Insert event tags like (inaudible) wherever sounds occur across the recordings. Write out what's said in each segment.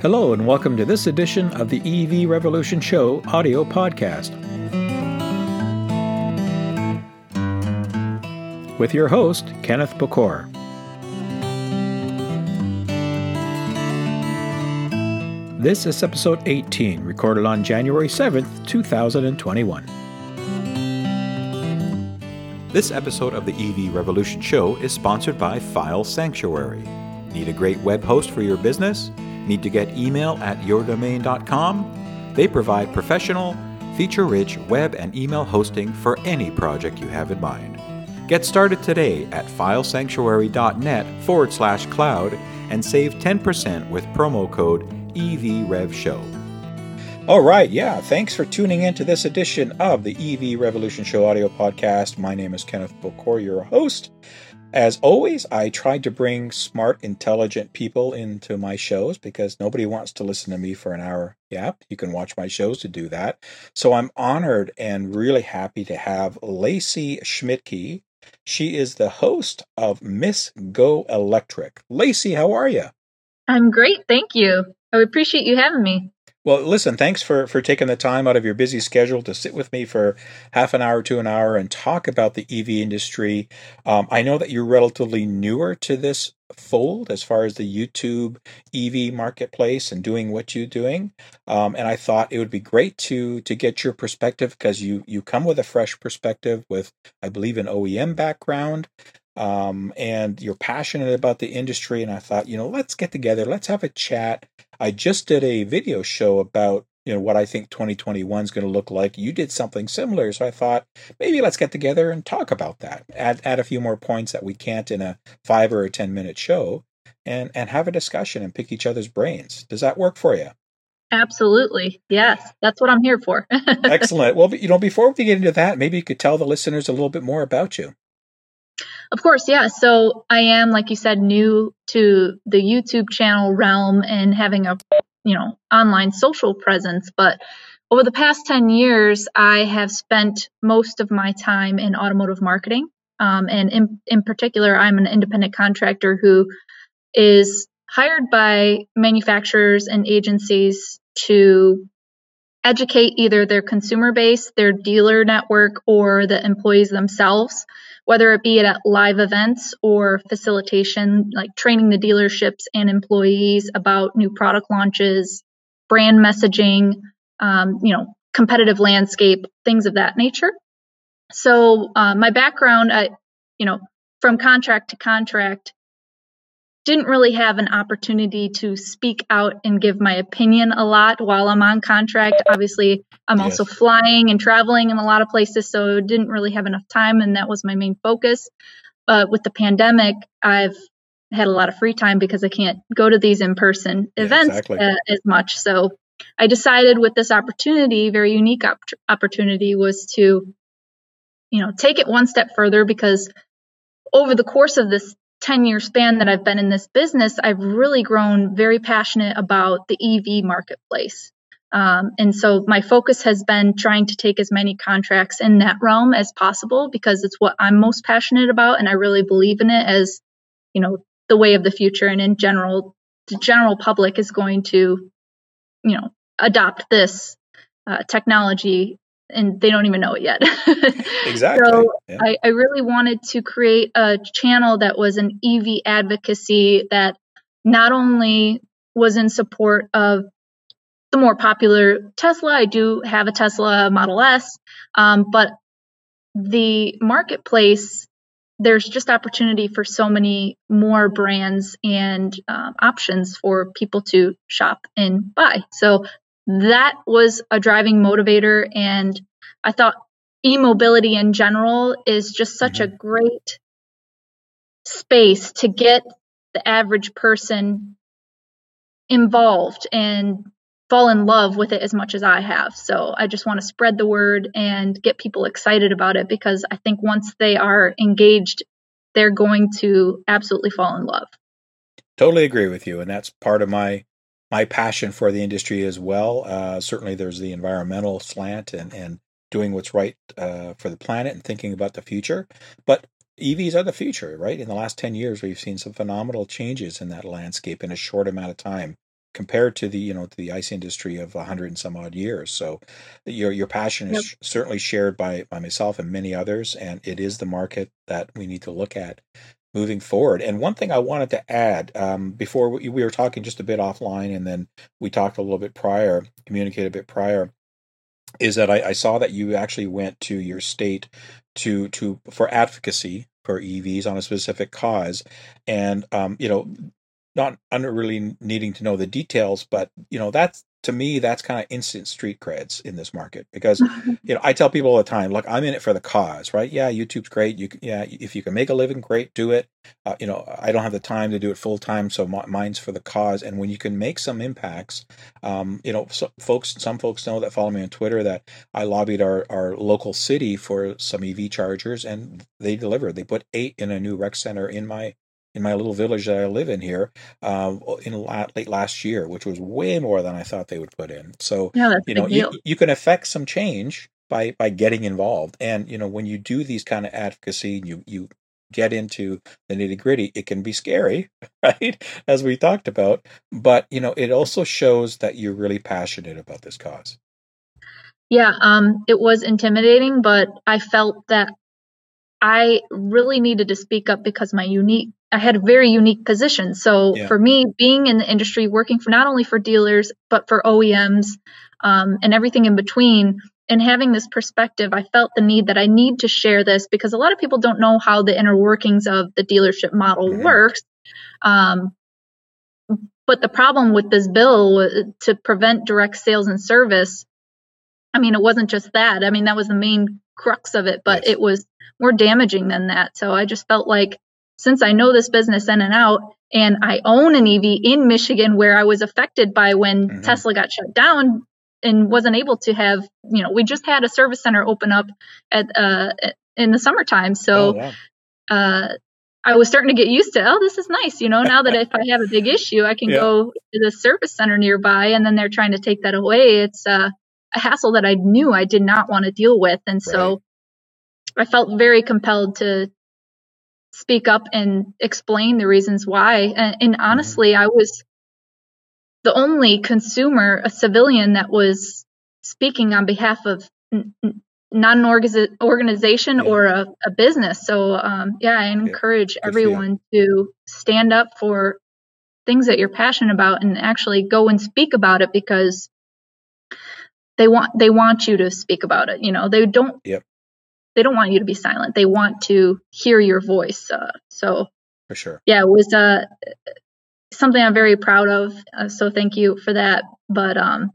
Hello, and welcome to this edition of the EV Revolution Show audio podcast. With your host, Kenneth Bokor. This is episode 18, recorded on January 7th, 2021. This episode of the EV Revolution Show is sponsored by File Sanctuary. Need a great web host for your business? Need to get email at yourdomain.com? They provide professional, feature rich web and email hosting for any project you have in mind. Get started today at filesanctuary.net forward slash cloud and save 10% with promo code EVRevShow. All right, yeah, thanks for tuning in to this edition of the EV Revolution Show audio podcast. My name is Kenneth Bokor, your host. As always, I tried to bring smart, intelligent people into my shows because nobody wants to listen to me for an hour. Yeah, you can watch my shows to do that. So I'm honored and really happy to have Lacey Schmidtke. She is the host of Miss Go Electric. Lacey, how are you? I'm great, thank you. I appreciate you having me. Well, listen, thanks for, for taking the time out of your busy schedule to sit with me for half an hour to an hour and talk about the EV industry. Um, I know that you're relatively newer to this fold as far as the YouTube EV marketplace and doing what you're doing. Um, and I thought it would be great to to get your perspective because you you come with a fresh perspective with, I believe, an OEM background. Um, and you're passionate about the industry. And I thought, you know, let's get together, let's have a chat. I just did a video show about you know what I think 2021 is going to look like. You did something similar, so I thought maybe let's get together and talk about that. Add add a few more points that we can't in a five or a ten minute show, and and have a discussion and pick each other's brains. Does that work for you? Absolutely. Yes, that's what I'm here for. (laughs) Excellent. Well, you know, before we get into that, maybe you could tell the listeners a little bit more about you. Of course, yeah. So I am, like you said, new to the YouTube channel realm and having a, you know, online social presence. But over the past 10 years, I have spent most of my time in automotive marketing. Um, and in, in particular, I'm an independent contractor who is hired by manufacturers and agencies to educate either their consumer base, their dealer network, or the employees themselves whether it be at live events or facilitation, like training the dealerships and employees about new product launches, brand messaging, um, you know, competitive landscape, things of that nature. So uh, my background, I, you know, from contract to contract, didn't really have an opportunity to speak out and give my opinion a lot while I'm on contract. Obviously, I'm yes. also flying and traveling in a lot of places, so didn't really have enough time, and that was my main focus. But with the pandemic, I've had a lot of free time because I can't go to these in person yeah, events exactly. uh, as much. So I decided with this opportunity, very unique op- opportunity, was to, you know, take it one step further because over the course of this 10 year span that I've been in this business, I've really grown very passionate about the EV marketplace. Um, and so my focus has been trying to take as many contracts in that realm as possible because it's what I'm most passionate about. And I really believe in it as, you know, the way of the future. And in general, the general public is going to, you know, adopt this uh, technology and they don't even know it yet. (laughs) exactly. So yeah. I, I really wanted to create a channel that was an EV advocacy that not only was in support of the more popular Tesla. I do have a Tesla Model S, um, but the marketplace, there's just opportunity for so many more brands and um, options for people to shop and buy. So that was a driving motivator. And I thought e mobility in general is just such mm-hmm. a great space to get the average person involved and fall in love with it as much as I have. So I just want to spread the word and get people excited about it because I think once they are engaged, they're going to absolutely fall in love. Totally agree with you. And that's part of my my passion for the industry as well. Uh, certainly, there's the environmental slant and and doing what's right uh, for the planet and thinking about the future. But EVs are the future, right? In the last ten years, we've seen some phenomenal changes in that landscape in a short amount of time compared to the you know to the ice industry of a hundred and some odd years. So your your passion is yep. certainly shared by by myself and many others, and it is the market that we need to look at moving forward. And one thing I wanted to add um, before we, we were talking just a bit offline, and then we talked a little bit prior, communicated a bit prior, is that I, I saw that you actually went to your state to to for advocacy for EVs on a specific cause, and um, you know not under really needing to know the details, but you know that's to me that's kind of instant street creds in this market because you know I tell people all the time, look, I'm in it for the cause, right? Yeah, YouTube's great. You yeah, if you can make a living, great, do it. Uh, you know, I don't have the time to do it full time, so mine's for the cause. And when you can make some impacts, um, you know, so folks, some folks know that follow me on Twitter that I lobbied our our local city for some EV chargers, and they delivered. They put eight in a new rec center in my in my little village that I live in here um, in late last year, which was way more than I thought they would put in. So yeah, you know you, you can affect some change by by getting involved, and you know when you do these kind of advocacy, you you get into the nitty gritty, it can be scary, (laughs) right? As we talked about, but you know it also shows that you're really passionate about this cause. Yeah, um, it was intimidating, but I felt that I really needed to speak up because my unique I had a very unique position. So yeah. for me, being in the industry, working for not only for dealers but for OEMs um, and everything in between, and having this perspective, I felt the need that I need to share this because a lot of people don't know how the inner workings of the dealership model mm-hmm. works. Um, but the problem with this bill to prevent direct sales and service, I mean, it wasn't just that. I mean, that was the main crux of it, but yes. it was more damaging than that. So I just felt like since I know this business in and out and I own an EV in Michigan where I was affected by when mm-hmm. Tesla got shut down and wasn't able to have, you know, we just had a service center open up at uh in the summertime. So oh, uh I was starting to get used to, oh, this is nice, you know, now that if I have a big (laughs) issue, I can yeah. go to the service center nearby and then they're trying to take that away. It's uh, a hassle that I knew I did not want to deal with. And so. I felt very compelled to speak up and explain the reasons why. And, and mm-hmm. honestly, I was the only consumer, a civilian that was speaking on behalf of n- not an orga- organization yeah. or a, a, business. So, um, yeah, I encourage yeah. everyone to stand up for things that you're passionate about and actually go and speak about it because they want they want you to speak about it. You know, they don't yep they don't want you to be silent. They want to hear your voice. Uh, so for sure, yeah, it was uh, something I'm very proud of. Uh, so thank you for that. But um,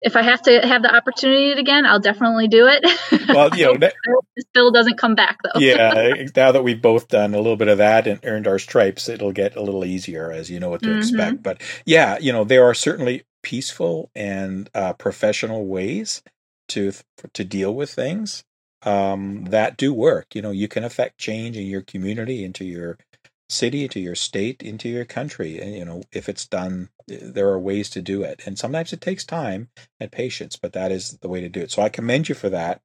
if I have to have the opportunity again, I'll definitely do it. (laughs) Well, you know, that, this bill doesn't come back though. yeah, (laughs) now that we've both done a little bit of that and earned our stripes, it'll get a little easier as you know what to mm-hmm. expect. But yeah, you know, there are certainly peaceful and uh, professional ways to to deal with things um, that do work. You know, you can affect change in your community, into your city, into your state, into your country. And, you know, if it's done, eh, there are ways to do it. And sometimes it takes time and patience, but that is the way to do it. So I commend you for that.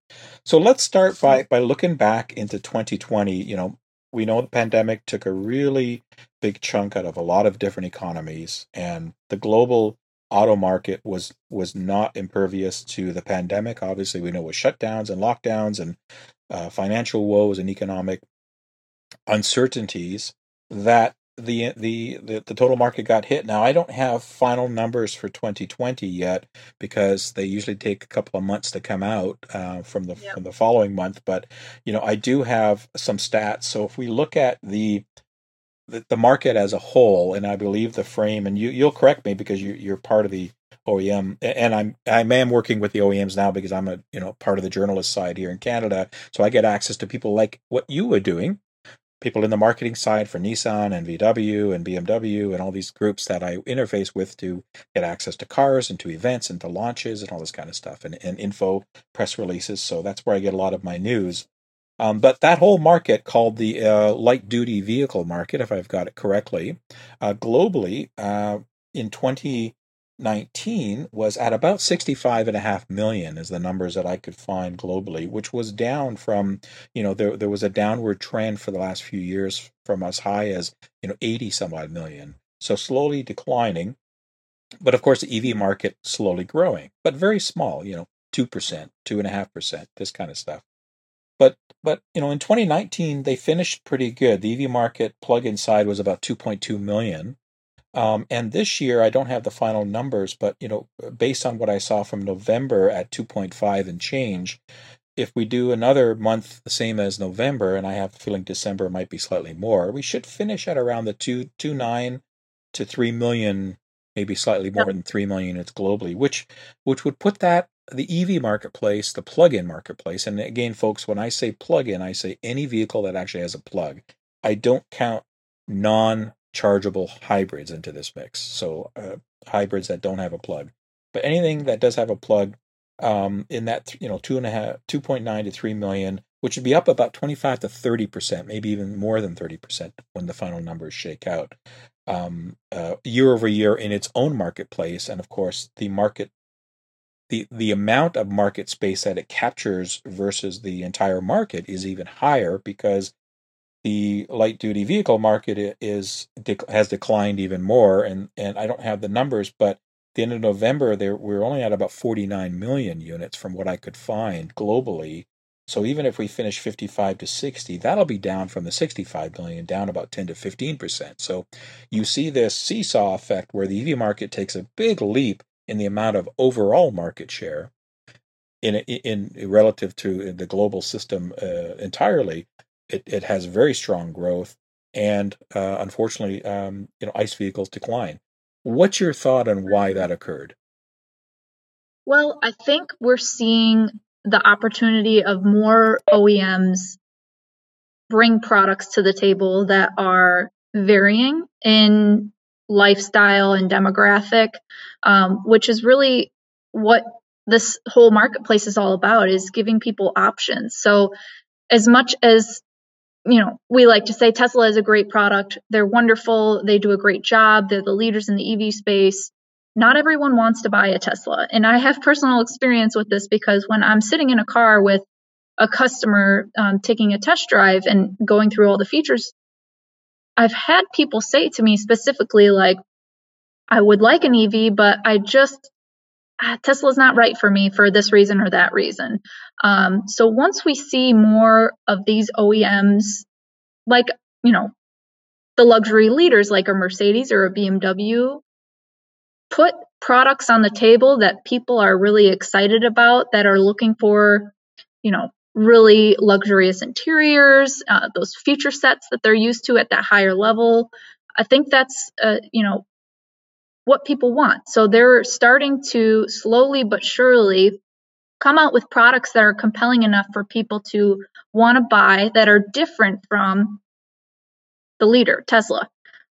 So let's start by, by looking back into 2020. You know, we know the pandemic took a really big chunk out of a lot of different economies, and the global auto market was was not impervious to the pandemic. Obviously, we know with shutdowns and lockdowns and uh, financial woes and economic uncertainties that the, the the the total market got hit. Now, I don't have final numbers for 2020 yet because they usually take a couple of months to come out uh, from the yep. from the following month. But you know, I do have some stats. So if we look at the the, the market as a whole, and I believe the frame, and you you'll correct me because you you're part of the OEM, and I'm I am working with the OEMs now because I'm a you know part of the journalist side here in Canada, so I get access to people like what you were doing, people in the marketing side for Nissan and VW and BMW and all these groups that I interface with to get access to cars and to events and to launches and all this kind of stuff and, and info press releases. So that's where I get a lot of my news. Um, but that whole market, called the uh, light duty vehicle market, if I've got it correctly, uh, globally uh, in 2019 was at about 65.5 million, is the numbers that I could find globally, which was down from, you know, there, there was a downward trend for the last few years from as high as, you know, 80 some odd million. So slowly declining. But of course, the EV market slowly growing, but very small. You know, two percent, two and a half percent, this kind of stuff. But but you know, in 2019 they finished pretty good. The EV market plug-in side was about 2.2 million. Um, and this year, I don't have the final numbers, but you know, based on what I saw from November at 2.5 and change, if we do another month the same as November, and I have a feeling December might be slightly more, we should finish at around the two two nine to three million, maybe slightly more yep. than three million units globally, which which would put that the EV marketplace, the plug-in marketplace, and again, folks, when I say plug-in, I say any vehicle that actually has a plug. I don't count non chargeable hybrids into this mix. So uh, hybrids that don't have a plug, but anything that does have a plug um, in that you know two and a half, two point nine to three million, which would be up about twenty five to thirty percent, maybe even more than thirty percent when the final numbers shake out um, uh, year over year in its own marketplace, and of course the market. The, the amount of market space that it captures versus the entire market is even higher because the light duty vehicle market is has declined even more, and and I don't have the numbers, but the end of November there we're only at about 49 million units from what I could find globally. So even if we finish 55 to 60, that'll be down from the 65 million, down about 10 to 15 percent. So you see this seesaw effect where the EV market takes a big leap in the amount of overall market share in in, in relative to the global system uh, entirely, it, it has very strong growth, and uh, unfortunately, um, you know, ICE vehicles decline. What's your thought on why that occurred? Well, I think we're seeing the opportunity of more OEMs bring products to the table that are varying in lifestyle and demographic, um, which is really what this whole marketplace is all about is giving people options. So as much as you know, we like to say Tesla is a great product. They're wonderful. They do a great job. They're the leaders in the EV space. Not everyone wants to buy a Tesla. And I have personal experience with this because when I'm sitting in a car with a customer um, taking a test drive and going through all the features, I've had people say to me specifically, like, I would like an EV, but I just, ah, Tesla's not right for me for this reason or that reason. Um, so once we see more of these OEMs, like, you know, the luxury leaders like a Mercedes or a BMW, put products on the table that people are really excited about, that are looking for, you know, really luxurious interiors, uh, those feature sets that they're used to at that higher level. I think that's, uh, you know, what people want. So they're starting to slowly but surely come out with products that are compelling enough for people to want to buy that are different from the leader, Tesla.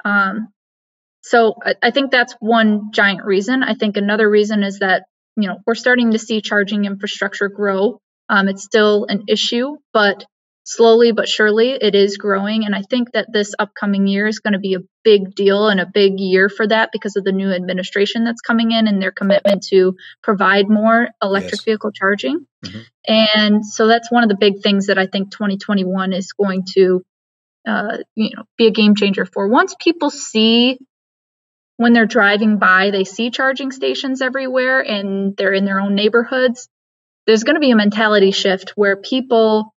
Um, so I, I think that's one giant reason. I think another reason is that you know we're starting to see charging infrastructure grow. Um, it's still an issue, but slowly but surely it is growing. And I think that this upcoming year is going to be a big deal and a big year for that because of the new administration that's coming in and their commitment to provide more electric yes. vehicle charging. Mm-hmm. And so that's one of the big things that I think 2021 is going to, uh, you know, be a game changer for. Once people see when they're driving by, they see charging stations everywhere and they're in their own neighborhoods. There's going to be a mentality shift where people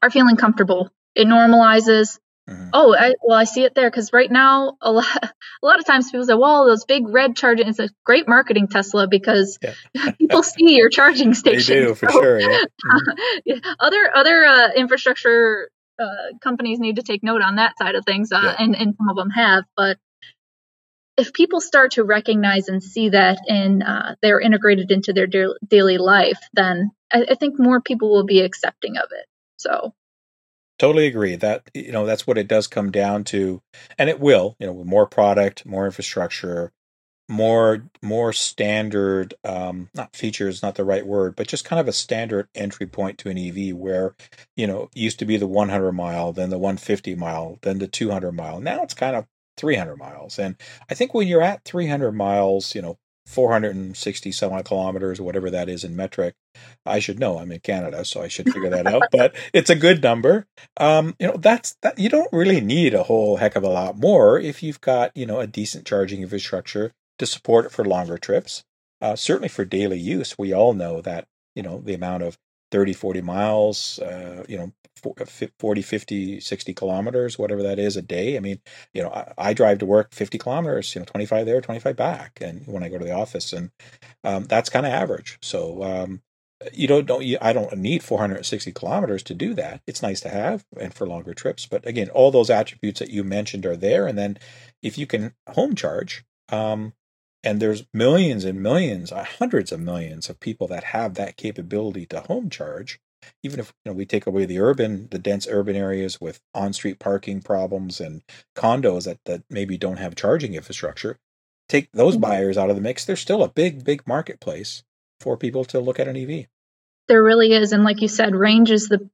are feeling comfortable. It normalizes. Mm-hmm. Oh, I, well, I see it there because right now a lot, (laughs) a lot of times people say, "Well, those big red charging." It's a great marketing Tesla because yeah. (laughs) people see your charging station. They do for so, sure. Yeah. (laughs) Mm-hmm. other other uh, infrastructure uh, companies need to take note on that side of things, uh, yeah. and and some of them have. But if people start to recognize and see that and uh, they're integrated into their da- daily life, then I, I think more people will be accepting of it. So. Totally agree. That you know that's what it does come down to and it will you know with more product more infrastructure more more standard um not features not the right word but just kind of a standard entry point to an ev where you know used to be the 100 mile then the 150 mile then the 200 mile. Now it's kind of 300 miles and i think when you're at 300 miles you know 460 some odd kilometers or whatever that is in metric. I should know. I'm in Canada, so I should figure that out. But (laughs) it's a good number. Um, you know, that's that. You don't really need a whole heck of a lot more if you've got you know a decent charging infrastructure to support it for longer trips. Uh, certainly for daily use, we all know that you know the amount of 30, 40 miles, uh, you know, uh, 40, 50, 60 kilometers, whatever that is a day. I mean, you know, I, I, drive to work 50 kilometers, you know, 25 there, 25 back. And when I go to the office and um, that's kind of average. So, um, you don't, don't you, I don't need 460 kilometers to do that. It's nice to have and for longer trips. But again, all those attributes that you mentioned are there. And then if you can home charge, um, and there's millions and millions, uh, hundreds of millions of people that have that capability to home charge. Even if you know we take away the urban, the dense urban areas with on-street parking problems and condos that that maybe don't have charging infrastructure, take those mm-hmm. buyers out of the mix. There's still a big, big marketplace for people to look at an EV. There really is, and like you said, range is the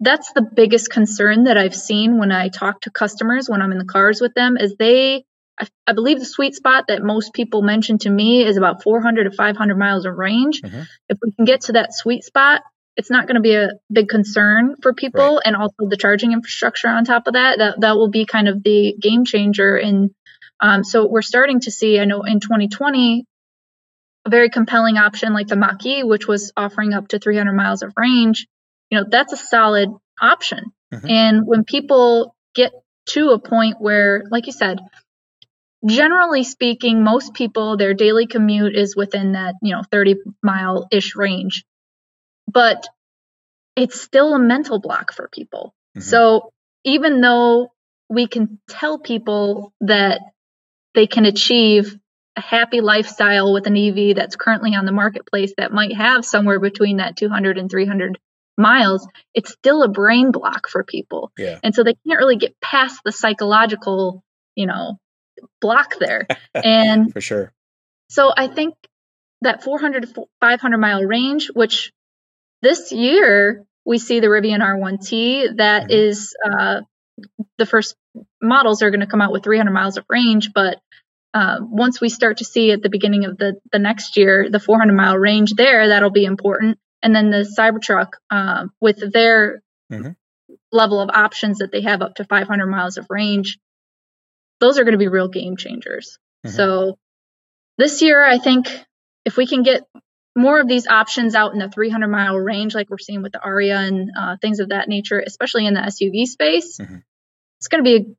that's the biggest concern that I've seen when I talk to customers when I'm in the cars with them is they I, I, believe the sweet spot that most people mention to me is about 400 to 500 miles of range. Mm-hmm. If we can get to that sweet spot, it's not going to be a big concern for people, right. and also the charging infrastructure on top of that. That that will be kind of the game changer. And um, so we're starting to see. I know in 2020, a very compelling option like the Mach-E, which was offering up to 300 miles of range. You know, that's a solid option. Mm-hmm. And when people get to a point where, like you said, generally speaking, most people, their daily commute is within that, you know, 30 mile ish range. But it's still a mental block for people. Mm-hmm. So even though we can tell people that they can achieve a happy lifestyle with an EV that's currently on the marketplace that might have somewhere between that 200 and 300 miles, it's still a brain block for people. Yeah. And so they can't really get past the psychological, you know, block there. (laughs) And for sure. So I think that 400 to 500 mile range, which this year we see the Rivian R1T, that mm-hmm. is uh, the first models are going to come out with 300 miles of range, but uh, once we start to see at the beginning of the, the next year the 400 mile range there, that'll be important. And then the Cybertruck uh, with their mm-hmm. level of options that they have up to 500 miles of range, those are going to be real game changers. Mm-hmm. So this year, I think if we can get more of these options out in the 300 mile range, like we're seeing with the Ariya and uh, things of that nature, especially in the SUV space, mm-hmm. it's going to be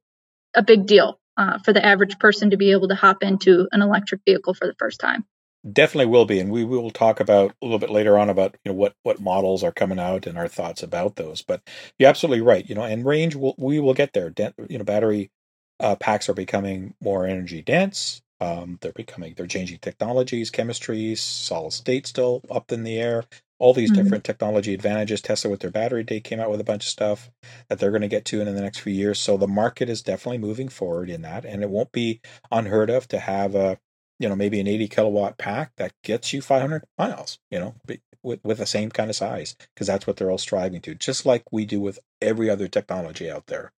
a, a, big deal uh, for the average person to be able to hop into an electric vehicle for the first time. Definitely will be, and we will talk about a little bit later on about you know what what models are coming out and our thoughts about those. But you're absolutely right. You know, and range will we will get there. you know, battery uh, packs are becoming more energy dense. Um, they're becoming, they're changing technologies, chemistries, solid state still up in the air. All these mm-hmm. different technology advantages. Tesla with their battery day came out with a bunch of stuff that they're going to get to in the next few years. So the market is definitely moving forward in that, and it won't be unheard of to have a, you know, maybe an 80 kilowatt pack that gets you 500 miles. You know, with with the same kind of size because that's what they're all striving to. Just like we do with every other technology out there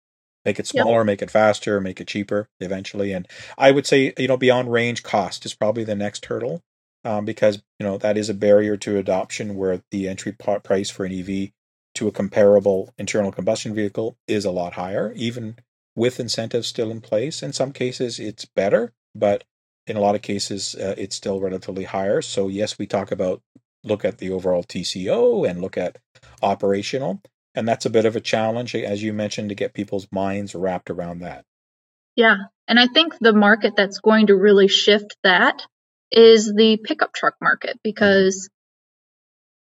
make it smaller, yep. make it faster, make it cheaper eventually. And I would say, you know, beyond range, cost is probably the next hurdle um, because, you know, that is a barrier to adoption where the entry price for an EV to a comparable internal combustion vehicle is a lot higher, even with incentives still in place. In some cases, it's better, but in a lot of cases, uh, it's still relatively higher. So, yes, we talk about look at the overall TCO and look at operational and that's a bit of a challenge as you mentioned to get people's minds wrapped around that. Yeah. And i think the market that's going to really shift that is the pickup truck market because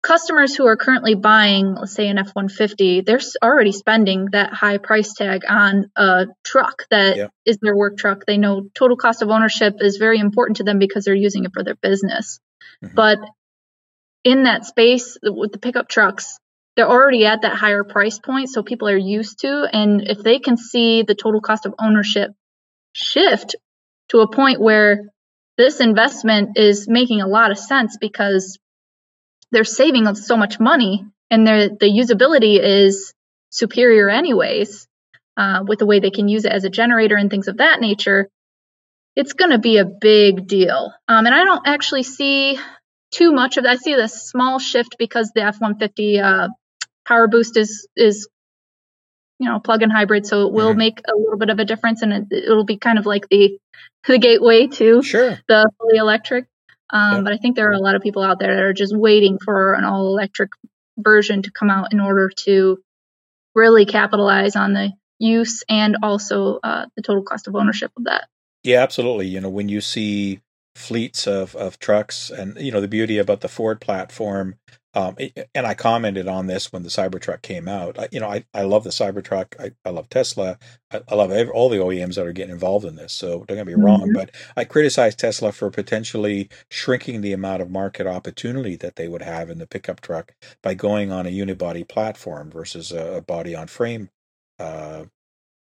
customers who are currently buying let's say an f-150 they're already spending that high price tag on a truck that yeah. is their work truck. They know total cost of ownership is very important to them because they're using it for their business. Mm-hmm. but in that space with the pickup trucks they're already at that higher price point, so people are used to. And if they can see the total cost of ownership shift to a point where this investment is making a lot of sense because they're saving so much money and the usability is superior anyways uh, with the way they can use it as a generator and things of that nature it's going to be a big deal um, and i don't actually see too much of that i see this small shift because the f-150 uh, power boost is is you know plug-in hybrid, so it will mm-hmm. make a little bit of a difference, and it, will be kind of like the (laughs) the gateway to sure. the fully electric. Um, yep. But I think there are a lot of people out there that are just waiting for an all electric version to come out in order to really capitalize on the use and also uh, the total cost of ownership of that. Yeah, absolutely. You know, when you see fleets of, of trucks and, you know, the beauty about the Ford platform, um, and I commented on this when the Cybertruck came out. I, you know, I, I love the Cybertruck. I, I love Tesla. I, I love every, all the OEMs that are getting involved in this. So don't get me mm-hmm. wrong, but I criticize Tesla for potentially shrinking the amount of market opportunity that they would have in the pickup truck by going on a unibody platform versus a, a body on frame. Uh,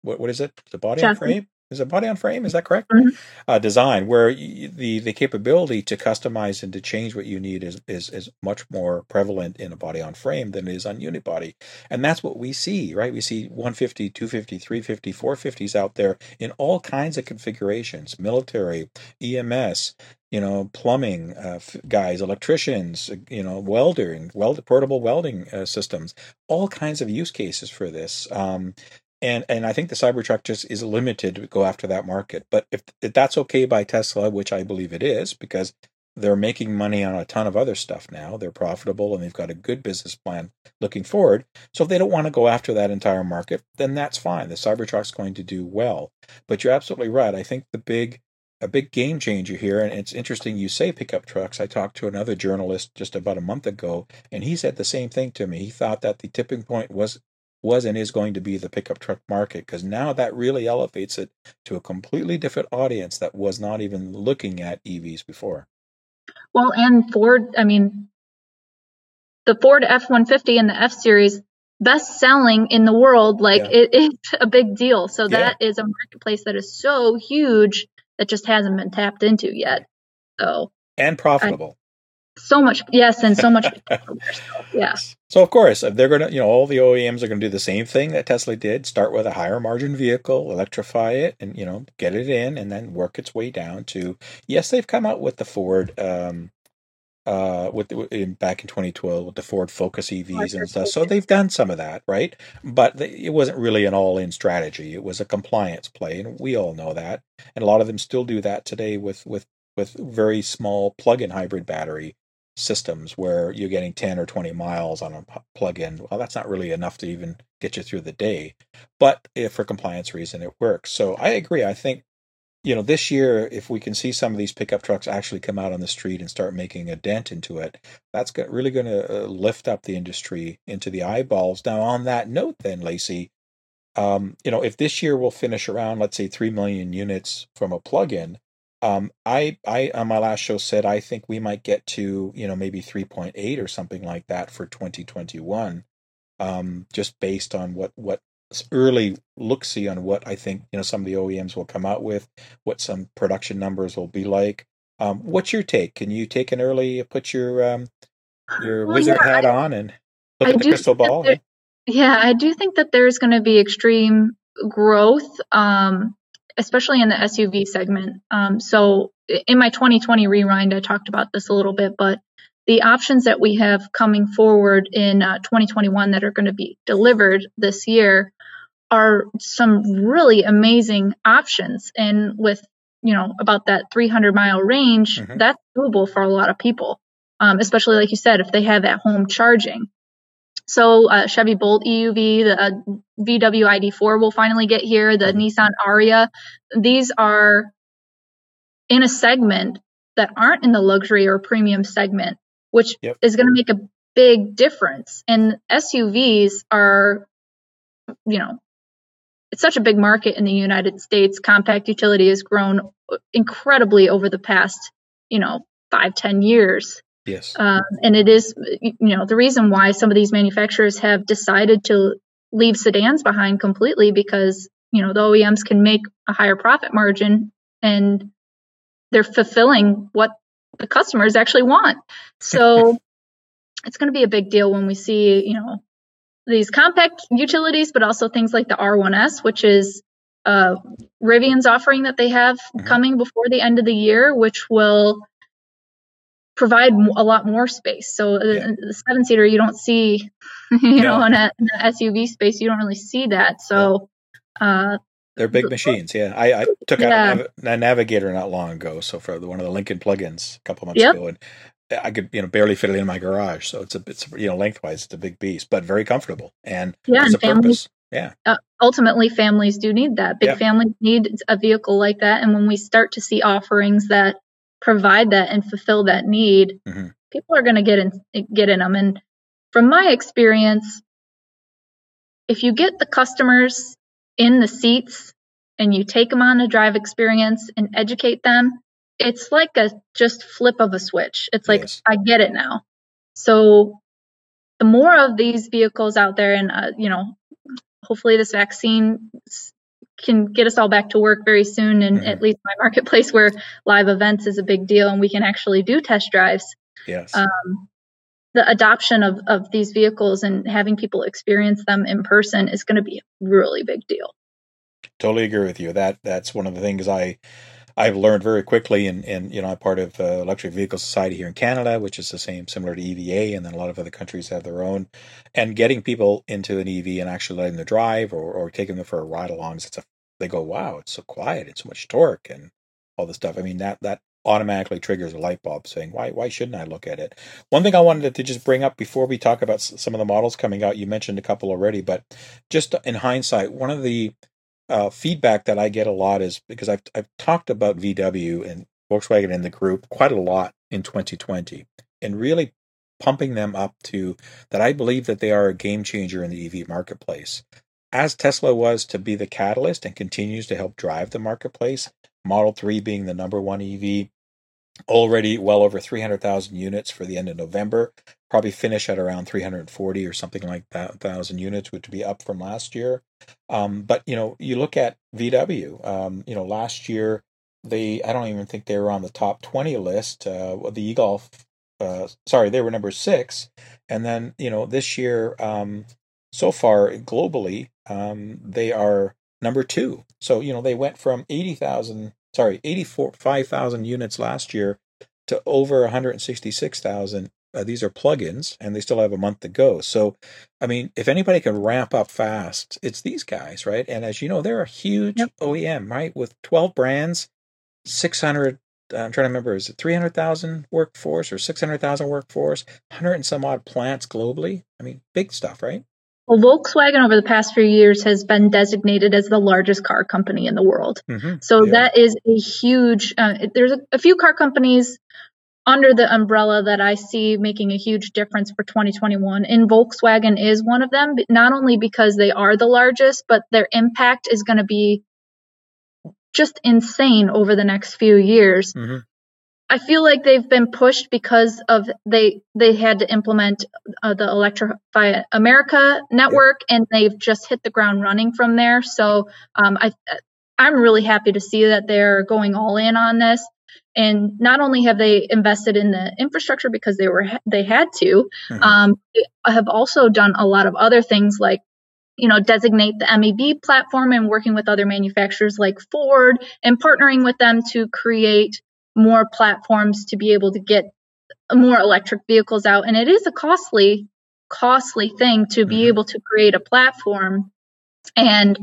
what what is it? The body on frame? Is it body on frame? Is that correct? Mm-hmm. Uh, design where the the capability to customize and to change what you need is, is is much more prevalent in a body on frame than it is on unibody, and that's what we see, right? We see 150, 250, 350, 450s out there in all kinds of configurations: military, EMS, you know, plumbing uh, guys, electricians, you know, welder weld portable welding uh, systems, all kinds of use cases for this. Um, and and I think the Cybertruck just is limited to go after that market. But if, if that's okay by Tesla, which I believe it is, because they're making money on a ton of other stuff now, they're profitable and they've got a good business plan looking forward. So if they don't want to go after that entire market, then that's fine. The Cybertruck's going to do well. But you're absolutely right. I think the big a big game changer here, and it's interesting you say pickup trucks. I talked to another journalist just about a month ago, and he said the same thing to me. He thought that the tipping point was was and is going to be the pickup truck market because now that really elevates it to a completely different audience that was not even looking at EVs before. Well, and Ford, I mean, the Ford F 150 and the F Series best selling in the world like yeah. it, (laughs) it's a big deal so yeah. that is a marketplace that is so huge that just hasn't been tapped into yet so and profitable so much yes and so much (laughs) yeah. So of course they're going to you know all the oems are going to do the same thing that tesla did start with a higher margin vehicle electrify it and you know get it in and then work its way down to yes they've come out with the ford um uh with the, in, back in 2012 with the ford focus evs and stuff. So they've done some of that right? But they, it wasn't really an all-in strategy. It was a compliance play and we all know that. And a lot of them still do that today with with with very small plug-in hybrid battery systems where you're getting 10 or 20 miles on a plug-in well that's not really enough to even get you through the day but if for compliance reason it works. So i agree i think you know this year if we can see some of these pickup trucks actually come out on the street and start making a dent into it that's really going to uh, lift up the industry into the eyeballs. Now on that note then lacey um, you know if this year we'll finish around let's say 3 million units from a plug-in um, I, I on my last show said I think we might get to you know maybe 3.8 or something like that for 2021, um, just based on what what early look see on what I think you know some of the OEMs will come out with, what some production numbers will be like. Um, what's your take? Can you take an early put your um, your well, wizard yeah, hat I, on and look I at the crystal ball? There, yeah, I do think that there's going to be extreme growth. Um, especially in the SUV segment. Um, so in my 2020 rewind, I talked about this a little bit, but the options that we have coming forward in uh, 2021 that are going to be delivered this year are some really amazing options. And with, you know, about that 300 mile range, mm-hmm. that's doable for a lot of people, um, especially like you said, if they have at home charging. So uh, Chevy Bolt EUV, the uh, VW ID4 will finally get here, the mm-hmm. Nissan Ariya. These are in a segment that aren't in the luxury or premium segment, which yep. is going to make a big difference. And SUVs are, you know, it's such a big market in the United States. Compact utility has grown incredibly over the past, you know, five, ten years. Yes. Um, and it is, you know, the reason why some of these manufacturers have decided to leave sedans behind completely because, you know, the OEMs can make a higher profit margin and they're fulfilling what the customers actually want. So (laughs) it's going to be a big deal when we see, you know, these compact utilities, but also things like the R1S, which is uh, Rivian's offering that they have mm-hmm. coming before the end of the year, which will provide a lot more space. So yeah. the, the seven seater, you don't see, (laughs) you know, in, a, in, the SUV space, you don't really see that. So, uh, they're big machines. Yeah. I, I took yeah. out a, a, Navigator not long ago. So for the, one of the Lincoln plugins a couple months yep. ago and I could, you know, barely fit it in my garage. So it's a, it's, you know, lengthwise, it's a big beast, but very comfortable and yeah, and families, yeah. Uh, ultimately families do need that. Big yep. families need a vehicle like that. And when we start to see offerings that provide that and fulfill that need, mm-hmm. people are going to get in get in them. And from my experience, if you get the customers in the seats and you take them on a drive experience and educate them, it's like a just flip of a switch. It's like yes. I get it now. So the more of these vehicles out there, and uh, you know, hopefully this vaccine can get us all back to work very soon and mm-hmm. at least my marketplace where live events is a big deal and we can actually do test drives. Yes. Um, the adoption of, of these vehicles and having people experience them in person is going to be a really big deal. Totally agree with you. That that's one of the things i I've learned very quickly, and, and you know, I'm part of uh, Electric Vehicle Society here in Canada, which is the same, similar to EVA, and then a lot of other countries have their own. And getting people into an EV and actually letting them drive or, or taking them for a ride alongs, it's a they go, wow, it's so quiet, it's so much torque, and all this stuff. I mean, that that automatically triggers a light bulb saying, why why shouldn't I look at it? One thing I wanted to just bring up before we talk about some of the models coming out, you mentioned a couple already, but just in hindsight, one of the uh, feedback that I get a lot is because I've I've talked about VW and Volkswagen in the group quite a lot in 2020, and really pumping them up to that I believe that they are a game changer in the EV marketplace. As Tesla was to be the catalyst and continues to help drive the marketplace, Model 3 being the number one EV, already well over 300,000 units for the end of November, probably finish at around 340 or something like that thousand units, which would be up from last year. Um, but you know, you look at VW. Um, you know, last year they I don't even think they were on the top 20 list. Uh, the e-Golf, uh, sorry, they were number six, and then you know this year, um, so far globally, um, they are number two. So you know they went from 80,000, sorry, 84,5,000 units last year to over 166,000 uh, these are plugins and they still have a month to go. So, I mean, if anybody can ramp up fast, it's these guys, right? And as you know, they're a huge yep. OEM, right? With 12 brands, 600, uh, I'm trying to remember, is it 300,000 workforce or 600,000 workforce, 100 and some odd plants globally? I mean, big stuff, right? Well, Volkswagen over the past few years has been designated as the largest car company in the world. Mm-hmm. So yeah. that is a huge. Uh, there's a, a, few car companies under the umbrella that I see making a huge difference for 2021. And Volkswagen is one of them, not only because they are the largest, but their impact is going to be just insane over the next few years. Mm-hmm. I feel like they've been pushed because of they they had to implement uh, the Electrify America network, yeah. and they've just hit the ground running from there. So um, I I'm really happy to see that they're going all in on this. And not only have they invested in the infrastructure because they were they had to, mm-hmm. um, they have also done a lot of other things like you know designate the MEB platform and working with other manufacturers like Ford and partnering with them to create more platforms to be able to get more electric vehicles out. And it is a costly costly thing to be mm-hmm. able to create a platform and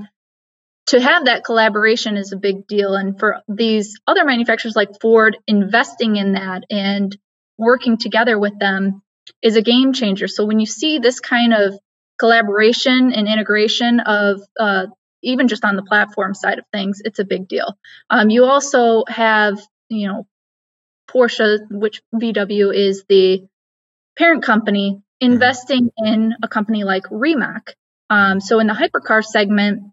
to have that collaboration is a big deal. And for these other manufacturers like Ford investing in that and working together with them is a game changer. So when you see this kind of collaboration and integration of uh, even just on the platform side of things, it's a big deal. Um, you also have, you know, Porsche, which VW is the parent company, investing in a company like Rimac. Um, so in the hypercar segment,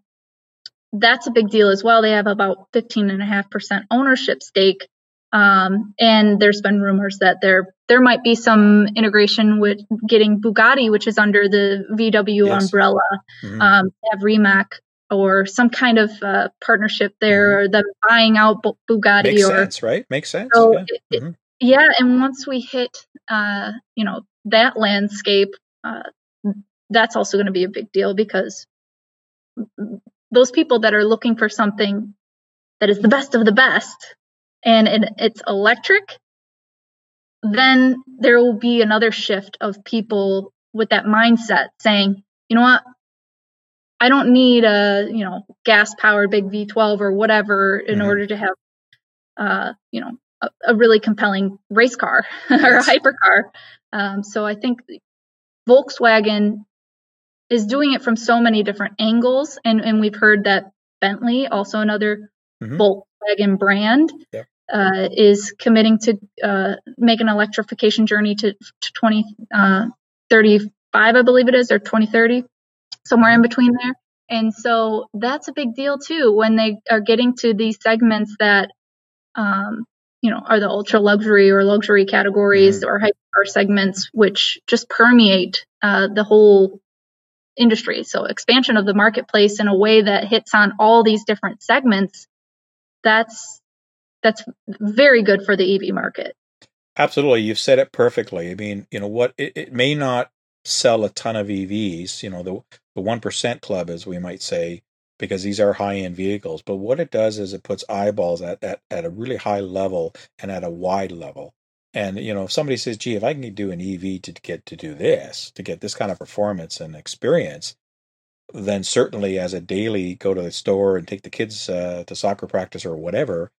that's a big deal as well. They have about 15.5% ownership stake. Um, and there's been rumors that there there might be some integration with getting Bugatti, which is under the VW yes. umbrella, mm-hmm. um, have Rimac or some kind of uh, partnership there, mm-hmm. or them buying out Bugatti. Makes or, sense, right? Makes sense. So yeah. It, mm-hmm. yeah, and once we hit, uh, you know, that landscape, uh, that's also going to be a big deal because those people that are looking for something that is the best of the best and it, it's electric then there will be another shift of people with that mindset saying, you know what, I don't need a you know gas powered big V12 or whatever in mm-hmm. order to have uh, you know a, a, really compelling race car (laughs) or a hypercar. Um, so I think Volkswagen is doing it from so many different angles, and and we've heard that Bentley, also another mm-hmm. Volkswagen brand, yeah. uh, is committing to uh, make an electrification journey to, to 2035, uh, I believe it is, or 2030 somewhere in between there. And so that's a big deal too when they are getting to these segments that, um, you know, are the ultra luxury or luxury categories mm-hmm. or hyper segments, which just permeate uh, the whole industry. So expansion of the marketplace in a way that hits on all these different segments. That's that's very good for the EV market. Absolutely, you've said it perfectly. I mean, you know what? It, it may not sell a ton of EVs. You know, the the one percent club, as we might say, because these are high end vehicles. But what it does is it puts eyeballs at, at at a really high level and at a wide level. And you know, if somebody says, "Gee, if I can do an EV to get to do this, to get this kind of performance and experience," then certainly as a daily go to the store and take the kids uh, to soccer practice or whatever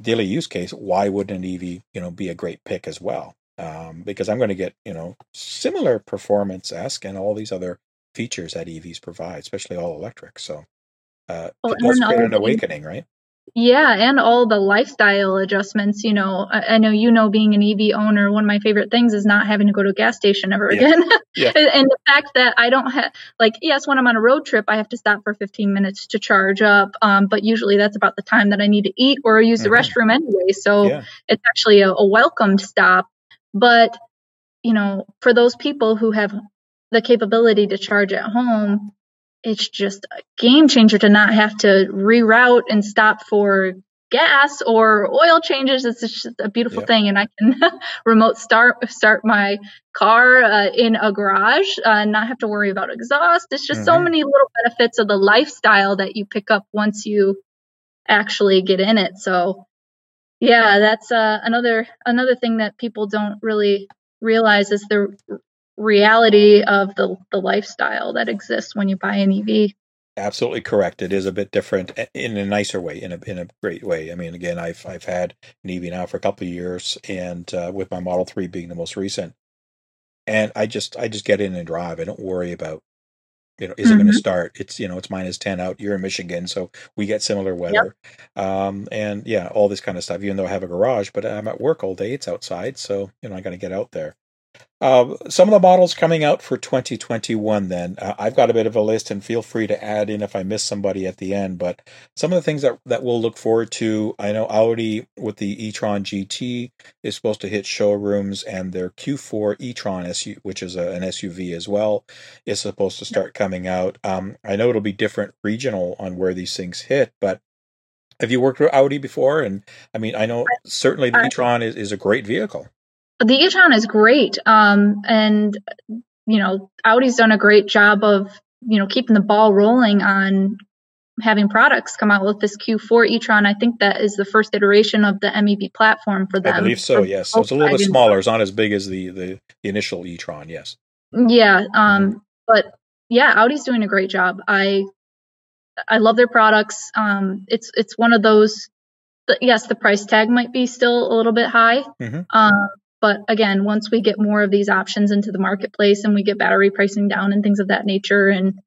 daily use case, why wouldn't an EV, you know, be a great pick as well? Um, because I'm going to get you know similar performance esque and all these other features that EVs provide, especially all electric. So uh, well, create an awakening, right? Yeah, and all the lifestyle adjustments. You know, I, I, know you know, being an EV owner, one of my favorite things is not having to go to a gas station ever yeah. again. (laughs) yeah. and the fact that I don't have, like, yes, when I'm on a road trip, I have to stop for 15 minutes to charge up. Um, but usually that's about the time that I need to eat or use the mm-hmm. restroom anyway. So yeah. it's actually a, a welcomed stop. But you know, for those people who have the capability to charge at home, it's just a game changer to not have to reroute and stop for gas or oil changes. It's just a beautiful thing, and I can (laughs) remote start start my car uh, in a garage, uh, and not have to worry about exhaust. It's just mm-hmm. so many little benefits of the lifestyle that you pick up once you actually get in it. So, yeah, that's uh, another another thing that people don't really realize is the reality of the, the lifestyle that exists when you buy an EV. Absolutely correct. It is a bit different in a nicer way, in a in a great way. I mean, again, I've I've had an EV now for a couple of years, and uh, with my Model Three being the most recent, and I just I just get in and drive. I don't worry about you know is mm-hmm. it going to start it's you know it's minus 10 out you're in michigan so we get similar weather yep. um, and yeah all this kind of stuff even though i have a garage but i'm at work all day it's outside so you know i got to get out there uh, some of the models coming out for 2021 then. Uh, i've got a bit of a list and feel free to add in if i miss somebody at the end but some of the things that, that we'll look forward to i know audi with the e-tron gt is supposed to hit showrooms and their q4 e-tron SU, which is a, an suv as well is supposed to start coming out. Um, i know it'll be different regional on where these things hit but have you worked with audi before? And i mean i know certainly the e-tron is, is a great vehicle the e-tron is great. Um, and, you know, Audi's done a great job of, you know, keeping the ball rolling on having products come out with this Q4 e-tron. I think that is the first iteration of the MEB platform for them. I believe so, yes. So it's a little bit smaller. It's not as big as the, the, the initial e-tron, yes. Yeah. Um, mm-hmm. But yeah, Audi's doing a great job. I I love their products. Um, it's it's one of those. Yes, the price tag might be still a little bit high, mm-hmm. But again, once we get more of these options into the marketplace and we get battery pricing down and things of that nature, and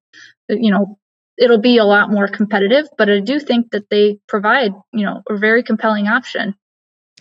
you know, it'll be a lot more competitive. But I do think that they provide, you know, a very compelling option.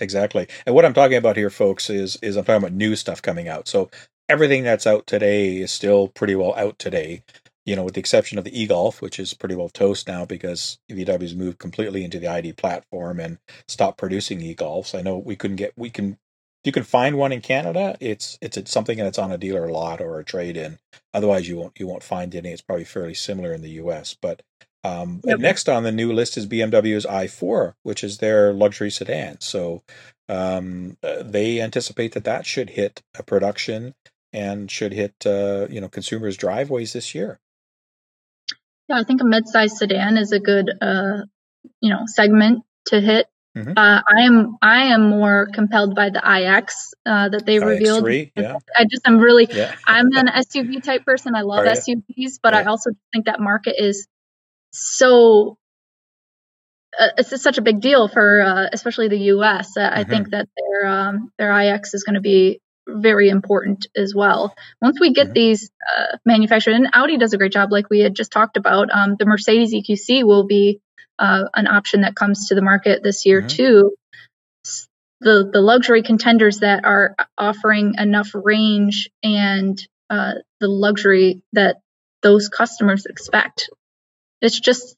Exactly. And what I'm talking about here, folks, is is I'm talking about new stuff coming out. So everything that's out today is still pretty well out today. You know, with the exception of the e-Golf, which is pretty well toast now because VW's moved completely into the ID platform and stopped producing e-Golfs. I know we couldn't get we can you can find one in Canada, it's it's something that's on a dealer lot or a trade in. Otherwise, you won't you won't find any. It's probably fairly similar in the U.S. But um, yep. next on the new list is BMW's i4, which is their luxury sedan. So um, uh, they anticipate that that should hit a production and should hit uh, you know consumers' driveways this year. Yeah, I think a mid-sized sedan is a good uh, you know segment to hit Mm-hmm. Uh, I am I am more compelled by the iX uh, that they revealed. iX3, yeah. I just am really yeah. (laughs) I'm an SUV type person. I love SUVs, but yeah. I also think that market is so uh, it's such a big deal for uh, especially the U.S. Mm-hmm. I think that their um, their iX is going to be very important as well. Once we get mm-hmm. these uh, manufactured, and Audi does a great job, like we had just talked about. Um, the Mercedes EQC will be uh, an option that comes to the market this year mm-hmm. too. The the luxury contenders that are offering enough range and uh, the luxury that those customers expect. It's just